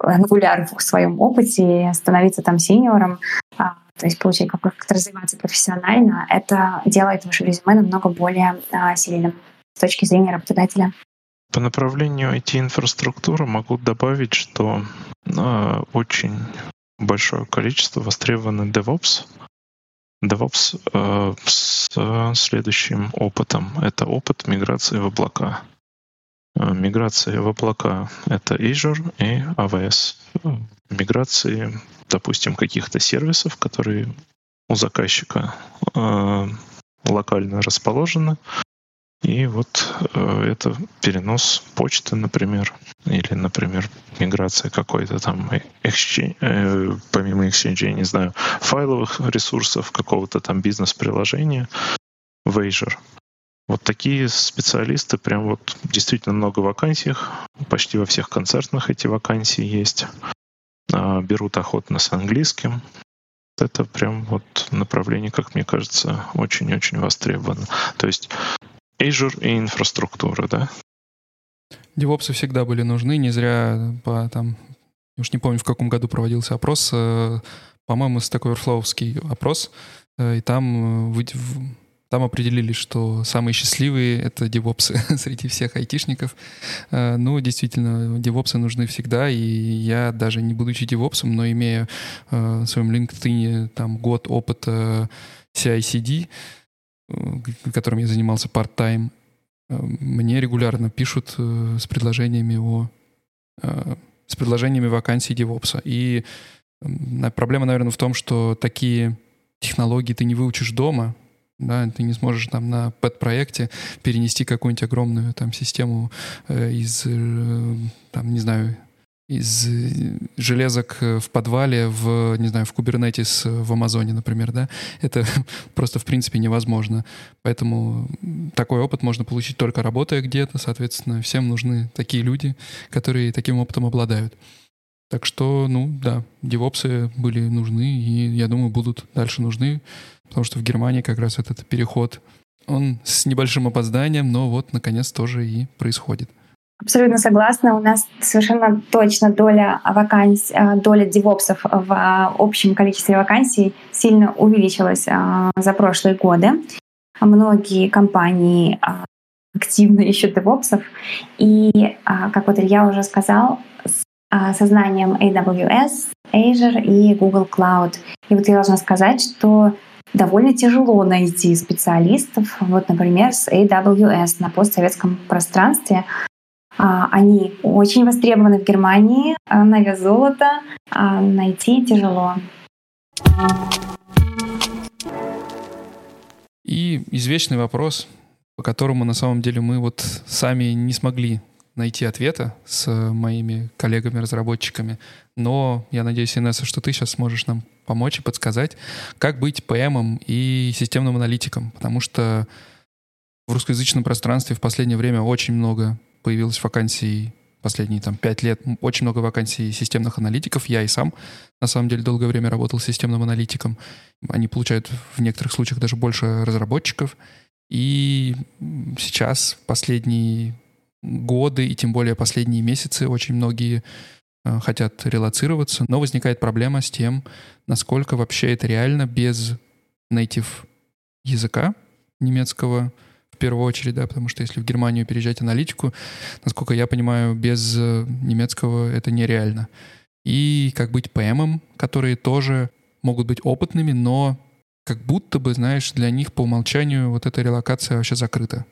ангуляр в своем опыте, становиться там сеньором, а, то есть получать как-то развиваться профессионально, это делает ваше резюме намного более а, сильным с точки зрения работодателя. По направлению IT-инфраструктуры могу добавить, что э, очень большое количество востребованы DevOps. DevOps э, с следующим опытом. Это опыт миграции в облака. Э, миграция в облака — это Azure и AWS. Миграции, допустим, каких-то сервисов, которые у заказчика э, локально расположены. И вот э, это перенос почты, например, или, например, миграция какой-то там exchange, э, помимо Exchange, я не знаю, файловых ресурсов, какого-то там бизнес-приложения в Azure. Вот такие специалисты, прям вот действительно много вакансий, почти во всех концертных эти вакансии есть. А, берут охотно с английским. Это прям вот направление, как мне кажется, очень-очень востребовано. То есть Azure и инфраструктура, да? Девопсы всегда были нужны, не зря по там, уж не помню, в каком году проводился опрос, э, по-моему, Stack Overflow опрос, и там вы, там определили, что самые счастливые — это девопсы среди всех айтишников. Ну, действительно, девопсы нужны всегда, и я даже не будучи девопсом, но имея в своем LinkedIn там год опыта CI-CD, которым я занимался part-time, мне регулярно пишут с предложениями о с предложениями вакансий девопса. И проблема, наверное, в том, что такие технологии ты не выучишь дома, да, ты не сможешь там на пэт-проекте перенести какую-нибудь огромную там систему э, из, э, там, не знаю, из э, железок в подвале в, не знаю, в Kubernetes в Амазоне, например, да, это просто в принципе невозможно. Поэтому такой опыт можно получить только работая где-то, соответственно, всем нужны такие люди, которые таким опытом обладают. Так что, ну, да, девопсы были нужны, и, я думаю, будут дальше нужны, потому что в Германии как раз этот переход, он с небольшим опозданием, но вот, наконец, тоже и происходит. Абсолютно согласна. У нас совершенно точно доля вакансий, а, доля девопсов в общем количестве вакансий сильно увеличилась а, за прошлые годы. Многие компании активно ищут девопсов. И, как вот Илья уже сказал, с сознанием AWS, Azure и Google Cloud. И вот я должна сказать, что довольно тяжело найти специалистов, вот, например, с AWS на постсоветском пространстве. А, они очень востребованы в Германии, а, на вес золота, а найти тяжело. И извечный вопрос, по которому на самом деле мы вот сами не смогли найти ответа с моими коллегами-разработчиками. Но я надеюсь, Инесса, что ты сейчас сможешь нам помочь и подсказать, как быть ПМом и системным аналитиком. Потому что в русскоязычном пространстве в последнее время очень много появилось вакансий последние там пять лет очень много вакансий системных аналитиков. Я и сам, на самом деле, долгое время работал системным аналитиком. Они получают в некоторых случаях даже больше разработчиков. И сейчас, последние годы и тем более последние месяцы, очень многие э, хотят релацироваться, но возникает проблема с тем, насколько вообще это реально без native языка немецкого, в первую очередь, да, потому что если в Германию переезжать аналитику, насколько я понимаю, без э, немецкого это нереально. И как быть ПМом, которые тоже могут быть опытными, но как будто бы, знаешь, для них по умолчанию вот эта релокация вообще закрыта.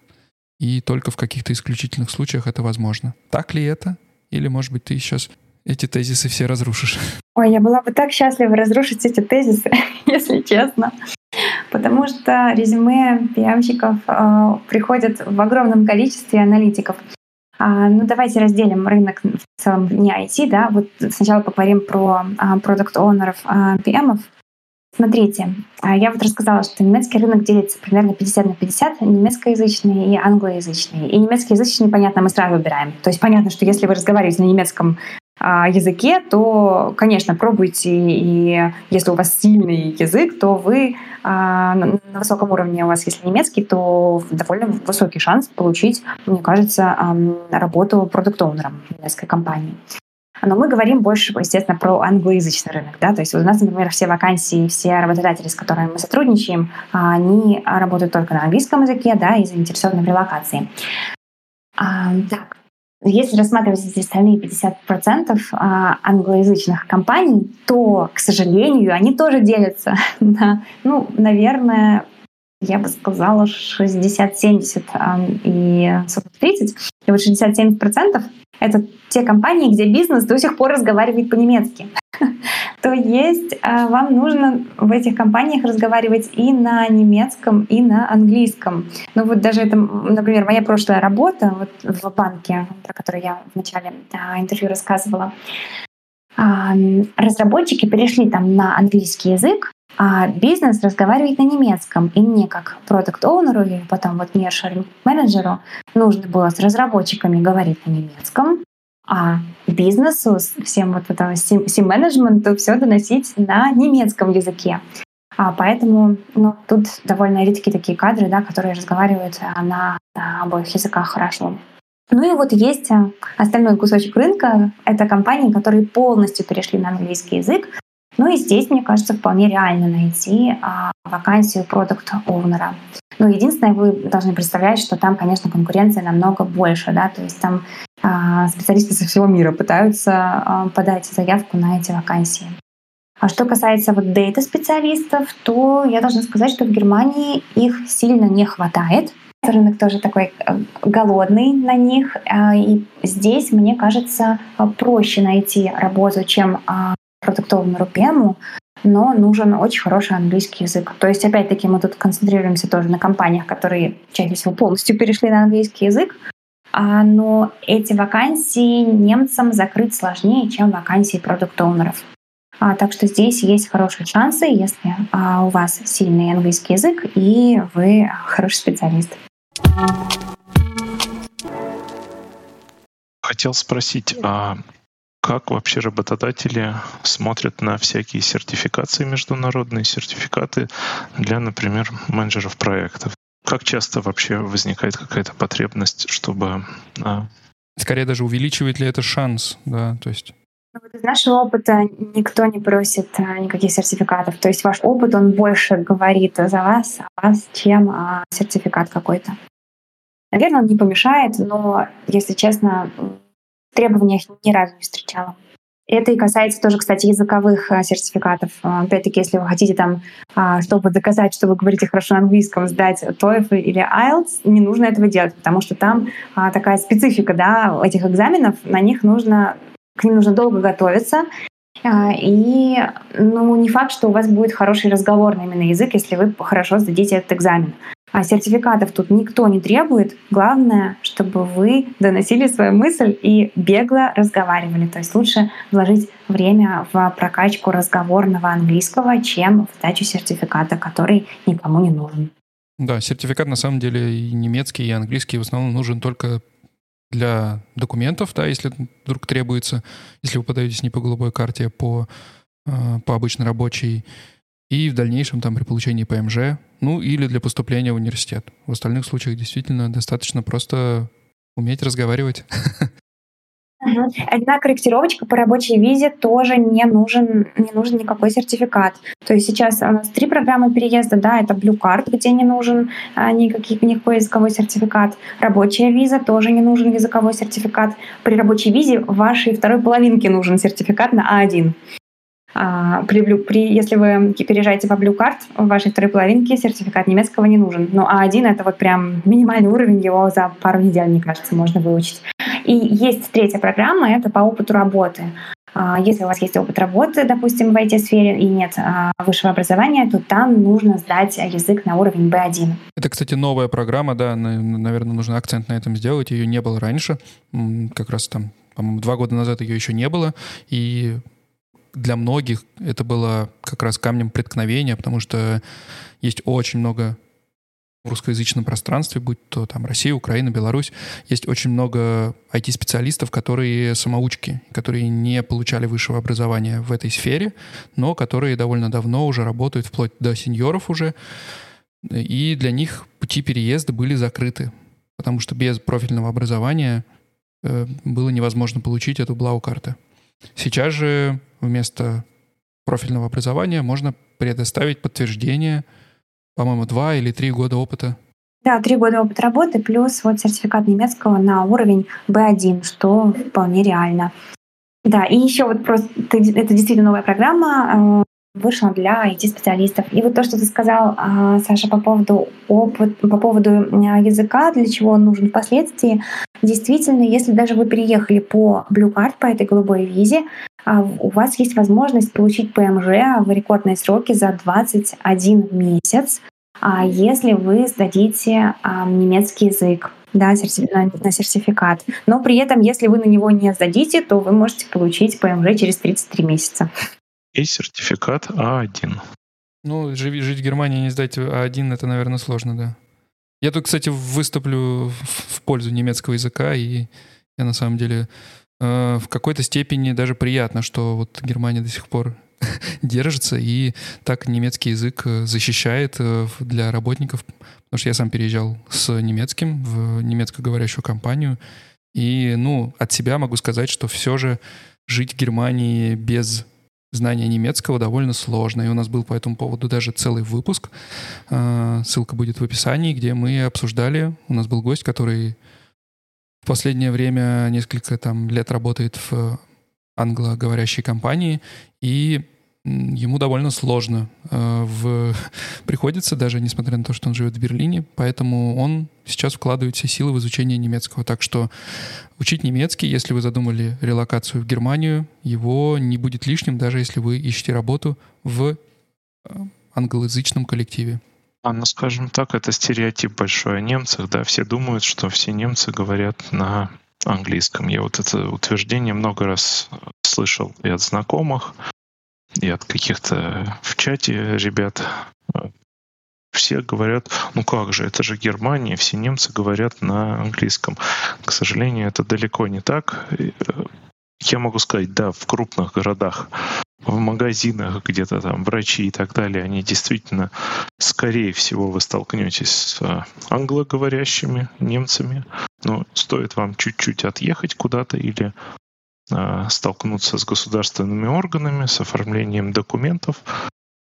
И только в каких-то исключительных случаях это возможно. Так ли это? Или, может быть, ты сейчас эти тезисы все разрушишь? Ой, я была бы так счастлива разрушить эти тезисы, если честно потому что резюме пиамщиков э, приходят в огромном количестве аналитиков. А, ну, давайте разделим рынок в целом не IT, да, вот сначала поговорим про продукт-оунеров, а, PM-ов. Смотрите, а, я вот рассказала, что немецкий рынок делится примерно 50 на 50, немецкоязычные и англоязычные. И немецкоязычные, понятно, мы сразу выбираем. То есть понятно, что если вы разговариваете на немецком а, языке, то, конечно, пробуйте, и если у вас сильный язык, то вы а, на высоком уровне у вас, если немецкий, то довольно высокий шанс получить, мне кажется, работу продукт-оунером немецкой компании. Но мы говорим больше, естественно, про англоязычный рынок. Да? То есть у нас, например, все вакансии, все работодатели, с которыми мы сотрудничаем, они работают только на английском языке да, и заинтересованы в релокации. Так, если рассматривать эти остальные 50% а, англоязычных компаний, то, к сожалению, они тоже делятся на, ну, наверное, я бы сказала, 60-70 а, и 40-30. И вот 60-70% — это те компании, где бизнес до сих пор разговаривает по-немецки. То есть а, вам нужно в этих компаниях разговаривать и на немецком, и на английском. Ну вот даже это, например, моя прошлая работа вот в банке, про которую я в начале а, интервью рассказывала, разработчики перешли там на английский язык, а бизнес разговаривает на немецком. И мне, как продукт-оунеру, и потом вот нершеринг менеджеру нужно было с разработчиками говорить на немецком, а бизнесу, всем вот этого сим-менеджменту все доносить на немецком языке. А поэтому ну, тут довольно редкие такие кадры, да, которые разговаривают а, на, на обоих языках хорошо. Ну и вот есть а, остальной кусочек рынка. Это компании, которые полностью перешли на английский язык. Ну и здесь, мне кажется, вполне реально найти а, вакансию продукт оунера Ну, единственное, вы должны представлять, что там, конечно, конкуренция намного больше, да, то есть там а, специалисты со всего мира пытаются а, подать заявку на эти вакансии. А что касается вот дейта-специалистов, то я должна сказать, что в Германии их сильно не хватает. Рынок тоже такой э, голодный на них. А, и здесь, мне кажется, проще найти работу, чем а, продуктовому РПМу, но нужен очень хороший английский язык. То есть, опять-таки, мы тут концентрируемся тоже на компаниях, которые чаще всего полностью перешли на английский язык, а, но эти вакансии немцам закрыть сложнее, чем вакансии продукт-оунеров. А, так что здесь есть хорошие шансы, если а, у вас сильный английский язык и вы хороший специалист. Хотел спросить, а как вообще работодатели смотрят на всякие сертификации, международные сертификаты для, например, менеджеров проектов? Как часто вообще возникает какая-то потребность, чтобы... А... Скорее даже увеличивает ли это шанс, да, то есть... Ну, из нашего опыта никто не просит а, никаких сертификатов. То есть ваш опыт, он больше говорит за вас, о вас, чем сертификат какой-то. Наверное, он не помешает, но, если честно, требованиях ни разу не встречала. Это и касается тоже, кстати, языковых а, сертификатов. А, опять-таки, если вы хотите там, а, чтобы доказать, что вы говорите хорошо на английском, сдать TOEFL или IELTS, не нужно этого делать, потому что там такая специфика да, этих экзаменов, на них нужно, к ним нужно долго готовиться, и ну, не факт, что у вас будет хороший разговорный именно язык, если вы хорошо сдадите этот экзамен. А сертификатов тут никто не требует. Главное, чтобы вы доносили свою мысль и бегло разговаривали. То есть лучше вложить время в прокачку разговорного английского, чем в дачу сертификата, который никому не нужен. Да, сертификат на самом деле и немецкий, и английский в основном нужен только для документов, да, если вдруг требуется, если вы подаетесь не по голубой карте, а по, а, по обычной рабочей, и в дальнейшем там при получении ПМЖ ну или для поступления в университет. В остальных случаях действительно достаточно просто уметь разговаривать. Одна корректировочка по рабочей визе тоже не нужен, не нужен никакой сертификат. То есть сейчас у нас три программы переезда, да, это Blue Card, где не нужен а, никаких, никакой языковой сертификат. Рабочая виза тоже не нужен языковой сертификат. При рабочей визе вашей второй половинке нужен сертификат на А1. А, при, при, если вы переезжаете по Blue Card, в вашей второй половинке сертификат немецкого не нужен. Но А1 — это вот прям минимальный уровень, его за пару недель, мне кажется, можно выучить. И есть третья программа, это по опыту работы. А, если у вас есть опыт работы, допустим, в IT-сфере и нет а, высшего образования, то там нужно сдать язык на уровень B1. Это, кстати, новая программа, да, наверное, нужно акцент на этом сделать. Ее не было раньше, как раз там, по-моему, два года назад ее еще не было. И для многих это было как раз камнем преткновения, потому что есть очень много в русскоязычном пространстве, будь то там Россия, Украина, Беларусь, есть очень много IT-специалистов, которые самоучки, которые не получали высшего образования в этой сфере, но которые довольно давно уже работают, вплоть до сеньоров уже, и для них пути переезда были закрыты, потому что без профильного образования э, было невозможно получить эту блау-карту. Сейчас же вместо профильного образования можно предоставить подтверждение, по-моему, два или три года опыта. Да, три года опыта работы плюс вот сертификат немецкого на уровень B1, что вполне реально. Да, и еще вот просто это действительно новая программа, э, вышла для IT-специалистов. И вот то, что ты сказал, а, Саша, по поводу опыт, по поводу а, языка, для чего он нужен впоследствии, действительно, если даже вы переехали по Blue Card, по этой голубой визе, а, у вас есть возможность получить ПМЖ в рекордные сроки за 21 месяц, если вы сдадите немецкий язык да, на сертификат. Но при этом, если вы на него не сдадите, то вы можете получить ПМЖ через 33 месяца и сертификат А1. Ну, жить, жить в Германии и не сдать А1, это, наверное, сложно, да. Я тут, кстати, выступлю в пользу немецкого языка, и я на самом деле э, в какой-то степени даже приятно, что вот Германия до сих пор держится и так немецкий язык э, защищает э, для работников, потому что я сам переезжал с немецким в немецкоговорящую компанию, и, ну, от себя могу сказать, что все же жить в Германии без знание немецкого довольно сложно. И у нас был по этому поводу даже целый выпуск. Э, ссылка будет в описании, где мы обсуждали. У нас был гость, который в последнее время несколько там лет работает в англоговорящей компании, и ему довольно сложно э, в... приходится, даже несмотря на то, что он живет в Берлине, поэтому он сейчас вкладывает все силы в изучение немецкого. Так что учить немецкий, если вы задумали релокацию в Германию, его не будет лишним, даже если вы ищете работу в э, англоязычном коллективе. А, ну, скажем так, это стереотип большой о немцах, да, все думают, что все немцы говорят на английском. Я вот это утверждение много раз слышал и от знакомых, и от каких-то в чате ребят. Все говорят, ну как же, это же Германия, все немцы говорят на английском. К сожалению, это далеко не так. Я могу сказать, да, в крупных городах, в магазинах где-то там врачи и так далее, они действительно, скорее всего, вы столкнетесь с э, англоговорящими немцами. Но стоит вам чуть-чуть отъехать куда-то или столкнуться с государственными органами, с оформлением документов,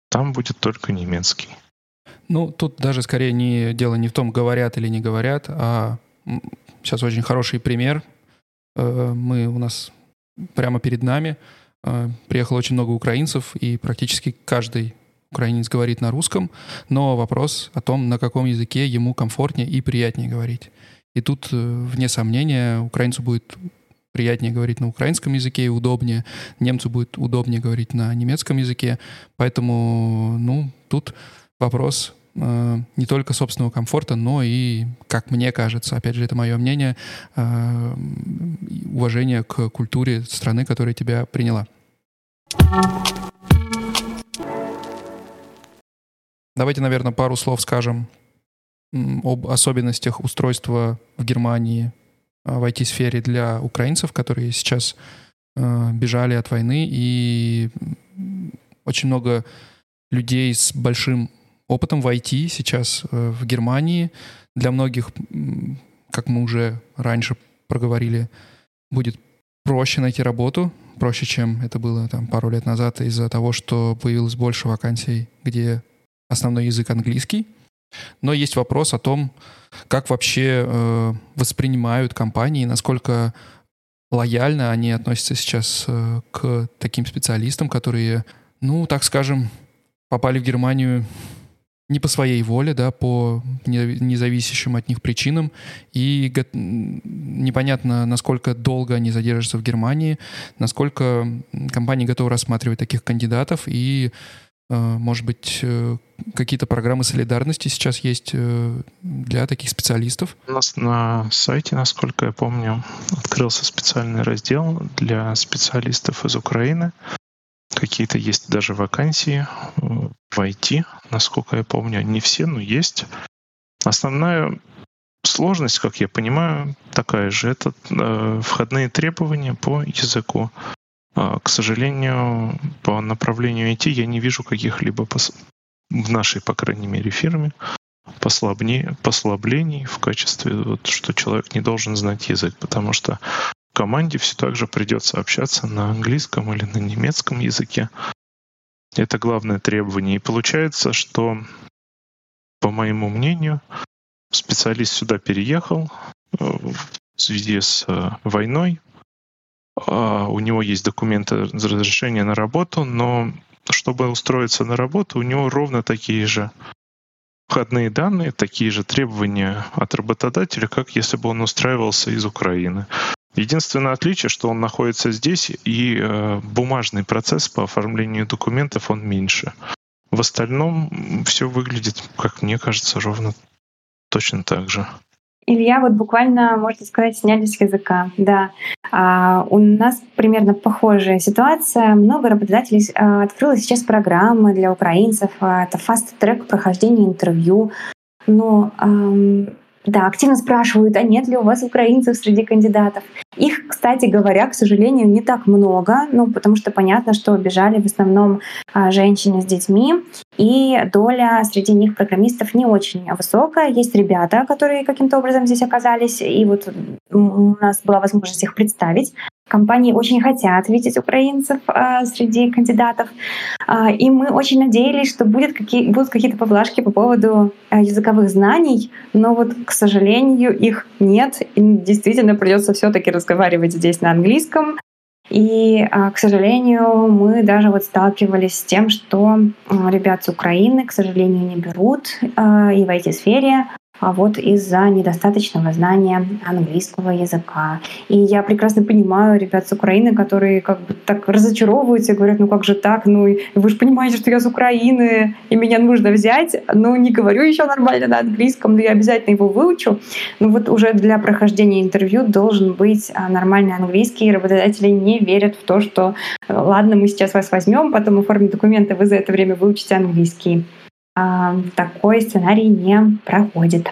там будет только немецкий. Ну, тут даже скорее не дело не в том, говорят или не говорят, а сейчас очень хороший пример. Э, мы у нас прямо перед нами э, приехало очень много украинцев, и практически каждый украинец говорит на русском, но вопрос о том, на каком языке ему комфортнее и приятнее говорить. И тут, вне сомнения, украинцу будет приятнее говорить на украинском языке и удобнее. Немцу будет удобнее говорить на немецком языке. Поэтому, ну, тут вопрос э, не только собственного комфорта, но и, как мне кажется, опять же, это мое мнение, э, уважение к культуре страны, которая тебя приняла. Давайте, наверное, пару слов скажем об особенностях устройства в Германии в IT-сфере для украинцев, которые сейчас э, бежали от войны, и очень много людей с большим опытом в IT сейчас э, в Германии. Для многих, как мы уже раньше проговорили, будет проще найти работу, проще, чем это было там пару лет назад из-за того, что появилось больше вакансий, где основной язык английский. Но есть вопрос о том, как вообще э, воспринимают компании, насколько лояльно они относятся сейчас э, к таким специалистам, которые, ну, так скажем, попали в Германию не по своей воле, да, по независящим от них причинам. И непонятно, насколько долго они задержатся в Германии, насколько компании готовы рассматривать таких кандидатов и может быть, э, какие-то программы солидарности сейчас есть э, для таких специалистов? У нас на сайте, насколько я помню, открылся специальный раздел для специалистов из Украины. Какие-то есть даже вакансии в IT, насколько я помню. Не все, но есть. Основная сложность, как я понимаю, такая же. Это входные требования по языку. А, к сожалению, по направлению IT я не вижу каких-либо пос... в нашей, по крайней мере, фирме послабнее, послаблений в качестве, вот, что человек не должен знать язык, потому что команде все так же придется общаться на английском или на немецком языке. Это главное требование. И получается, что, по моему мнению, специалист сюда переехал э, в связи с э, войной, у него есть документы разрешения на работу, но чтобы устроиться на работу, у него ровно такие же входные данные, такие же требования от работодателя, как если бы он устраивался из Украины. Единственное отличие, что он находится здесь, и э, бумажный процесс по оформлению документов он меньше. В остальном все выглядит, как мне кажется, ровно точно так же. Илья, вот буквально, можно сказать, сняли с языка. Да, а, у нас примерно похожая ситуация. Много работодателей а, открыло сейчас программы для украинцев. А, это фаст-трек прохождения интервью. Но да, активно спрашивают, а нет ли у вас украинцев среди кандидатов. Их, кстати говоря, к сожалению, не так много, ну, потому что понятно, что бежали в основном а, женщины с детьми, и доля среди них программистов не очень высокая. Есть ребята, которые каким-то образом здесь оказались, и вот у нас была возможность их представить компании очень хотят видеть украинцев а, среди кандидатов. А, и мы очень надеялись, что будет какие, будут какие-то поблажки по поводу а, языковых знаний, но вот, к сожалению, их нет. И действительно придется все-таки разговаривать здесь на английском. И, к сожалению, мы даже вот сталкивались с тем, что ребят с Украины, к сожалению, не берут и в IT-сфере, а вот из-за недостаточного знания английского языка. И я прекрасно понимаю ребят с Украины, которые как бы так разочаровываются и говорят, ну как же так, ну вы же понимаете, что я с Украины, и меня нужно взять, ну не говорю еще нормально на английском, но я обязательно его выучу. Ну вот уже для прохождения интервью должен быть а, нормальный английский, и работодатели не верят в то, что ладно, мы сейчас вас возьмем, потом оформим документы, вы за это время выучите английский. А, такой сценарий не проходит.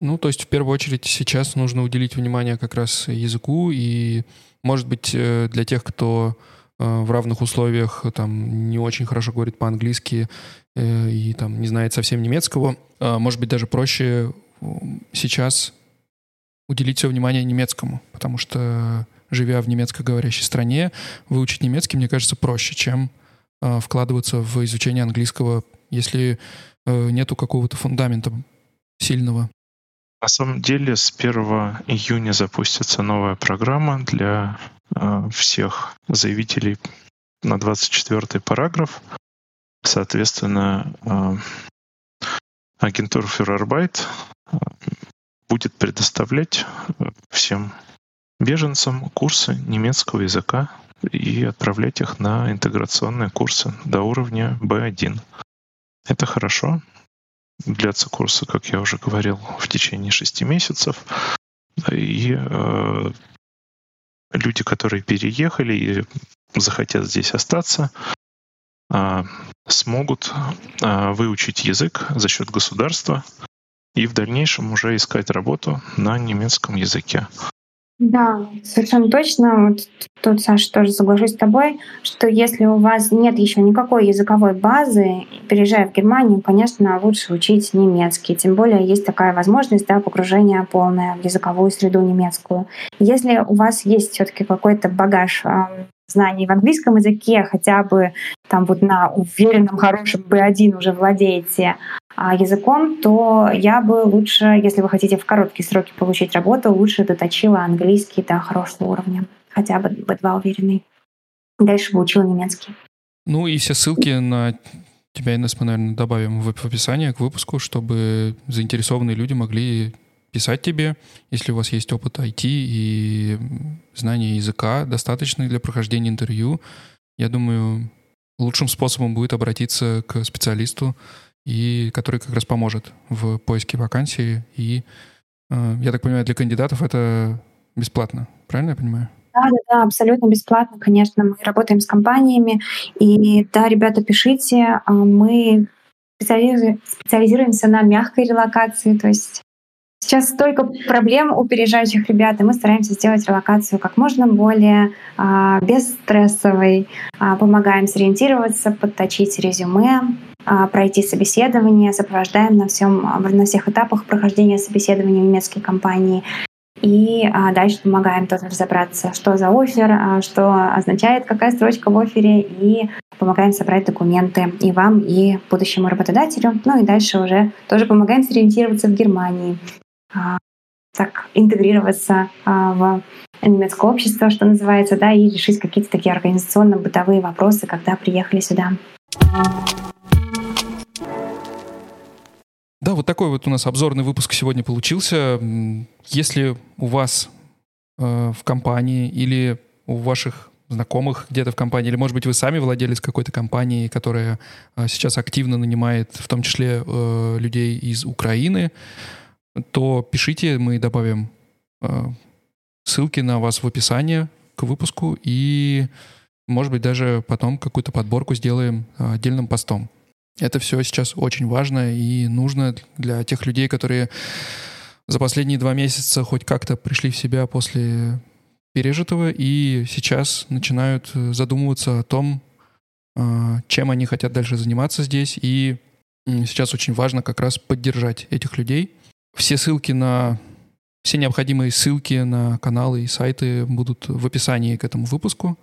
Ну, то есть в первую очередь сейчас нужно уделить внимание как раз языку и, может быть, э, для тех, кто э, в равных условиях там не очень хорошо говорит по-английски э, и там не знает совсем немецкого, может быть даже проще сейчас уделить все внимание немецкому, потому что живя в немецкоговорящей стране, выучить немецкий, мне кажется, проще, чем вкладываться в изучение английского если э, нету какого-то фундамента сильного? На самом деле с 1 июня запустится новая программа для э, всех заявителей на 24 параграф. Соответственно, э, агентура Фюрербайт э, будет предоставлять э, всем беженцам курсы немецкого языка и отправлять их на интеграционные курсы до уровня B1. Это хорошо. Длятся курсы, как я уже говорил, в течение шести месяцев. И э, люди, которые переехали и захотят здесь остаться, э, смогут э, выучить язык за счет государства и в дальнейшем уже искать работу на немецком языке. Да, совершенно точно. Вот тут, Саша, тоже соглашусь с тобой, что если у вас нет еще никакой языковой базы, переезжая в Германию, конечно, лучше учить немецкий. Тем более есть такая возможность да, погружения полное в языковую среду немецкую. Если у вас есть все-таки какой-то багаж знаний в английском языке, хотя бы там вот на уверенном, хорошем B1 уже владеете языком, то я бы лучше, если вы хотите в короткие сроки получить работу, лучше доточила английский до хорошего уровня, хотя бы B2 уверенный. Дальше бы учила немецкий. Ну и все ссылки на тебя и нас мы, наверное, добавим в описание к выпуску, чтобы заинтересованные люди могли писать тебе, если у вас есть опыт IT и знание языка, достаточный для прохождения интервью. Я думаю, лучшим способом будет обратиться к специалисту, и который как раз поможет в поиске вакансии. И, э, я так понимаю, для кандидатов это бесплатно. Правильно я понимаю? Да, да, да, абсолютно бесплатно, конечно. Мы работаем с компаниями. И да, ребята, пишите. А мы специализируемся на мягкой релокации, то есть Сейчас столько проблем у переезжающих ребят, и мы стараемся сделать релокацию как можно более а, бесстрессовой. А, помогаем сориентироваться, подточить резюме, пройти собеседование, сопровождаем на, всем, на всех этапах прохождения собеседования в немецкой компании. И а, дальше помогаем тоже разобраться, что за офер, а, что означает какая строчка в офере, и помогаем собрать документы и вам, и будущему работодателю. Ну и дальше уже тоже помогаем сориентироваться в Германии. А, так интегрироваться а, в немецкое общество, что называется, да, и решить какие-то такие организационно-бытовые вопросы, когда приехали сюда. Да, вот такой вот у нас обзорный выпуск сегодня получился. Если у вас э, в компании или у ваших знакомых где-то в компании, или, может быть, вы сами владелец какой-то компании, которая э, сейчас активно нанимает, в том числе э, людей из Украины, то пишите, мы добавим э, ссылки на вас в описании к выпуску и, может быть, даже потом какую-то подборку сделаем э, отдельным постом. Это все сейчас очень важно и нужно для тех людей, которые за последние два месяца хоть как-то пришли в себя после пережитого и сейчас начинают э, задумываться о том, чем они хотят дальше заниматься здесь. И сейчас очень важно как раз поддержать этих людей, все ссылки на Все необходимые ссылки на каналы и сайты будут в описании к этому выпуску.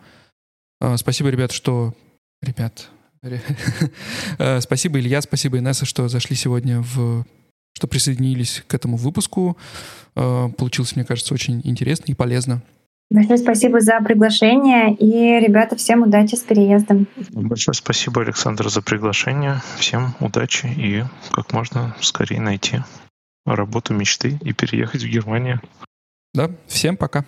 А, спасибо, ребят, что... Ребят, а, спасибо, Илья, спасибо, Инесса, что зашли сегодня в... что присоединились к этому выпуску. А, получилось, мне кажется, очень интересно и полезно. Большое спасибо за приглашение. И, ребята, всем удачи с переездом. Большое спасибо, Александр, за приглашение. Всем удачи и как можно скорее найти работу мечты и переехать в Германию. Да, всем пока.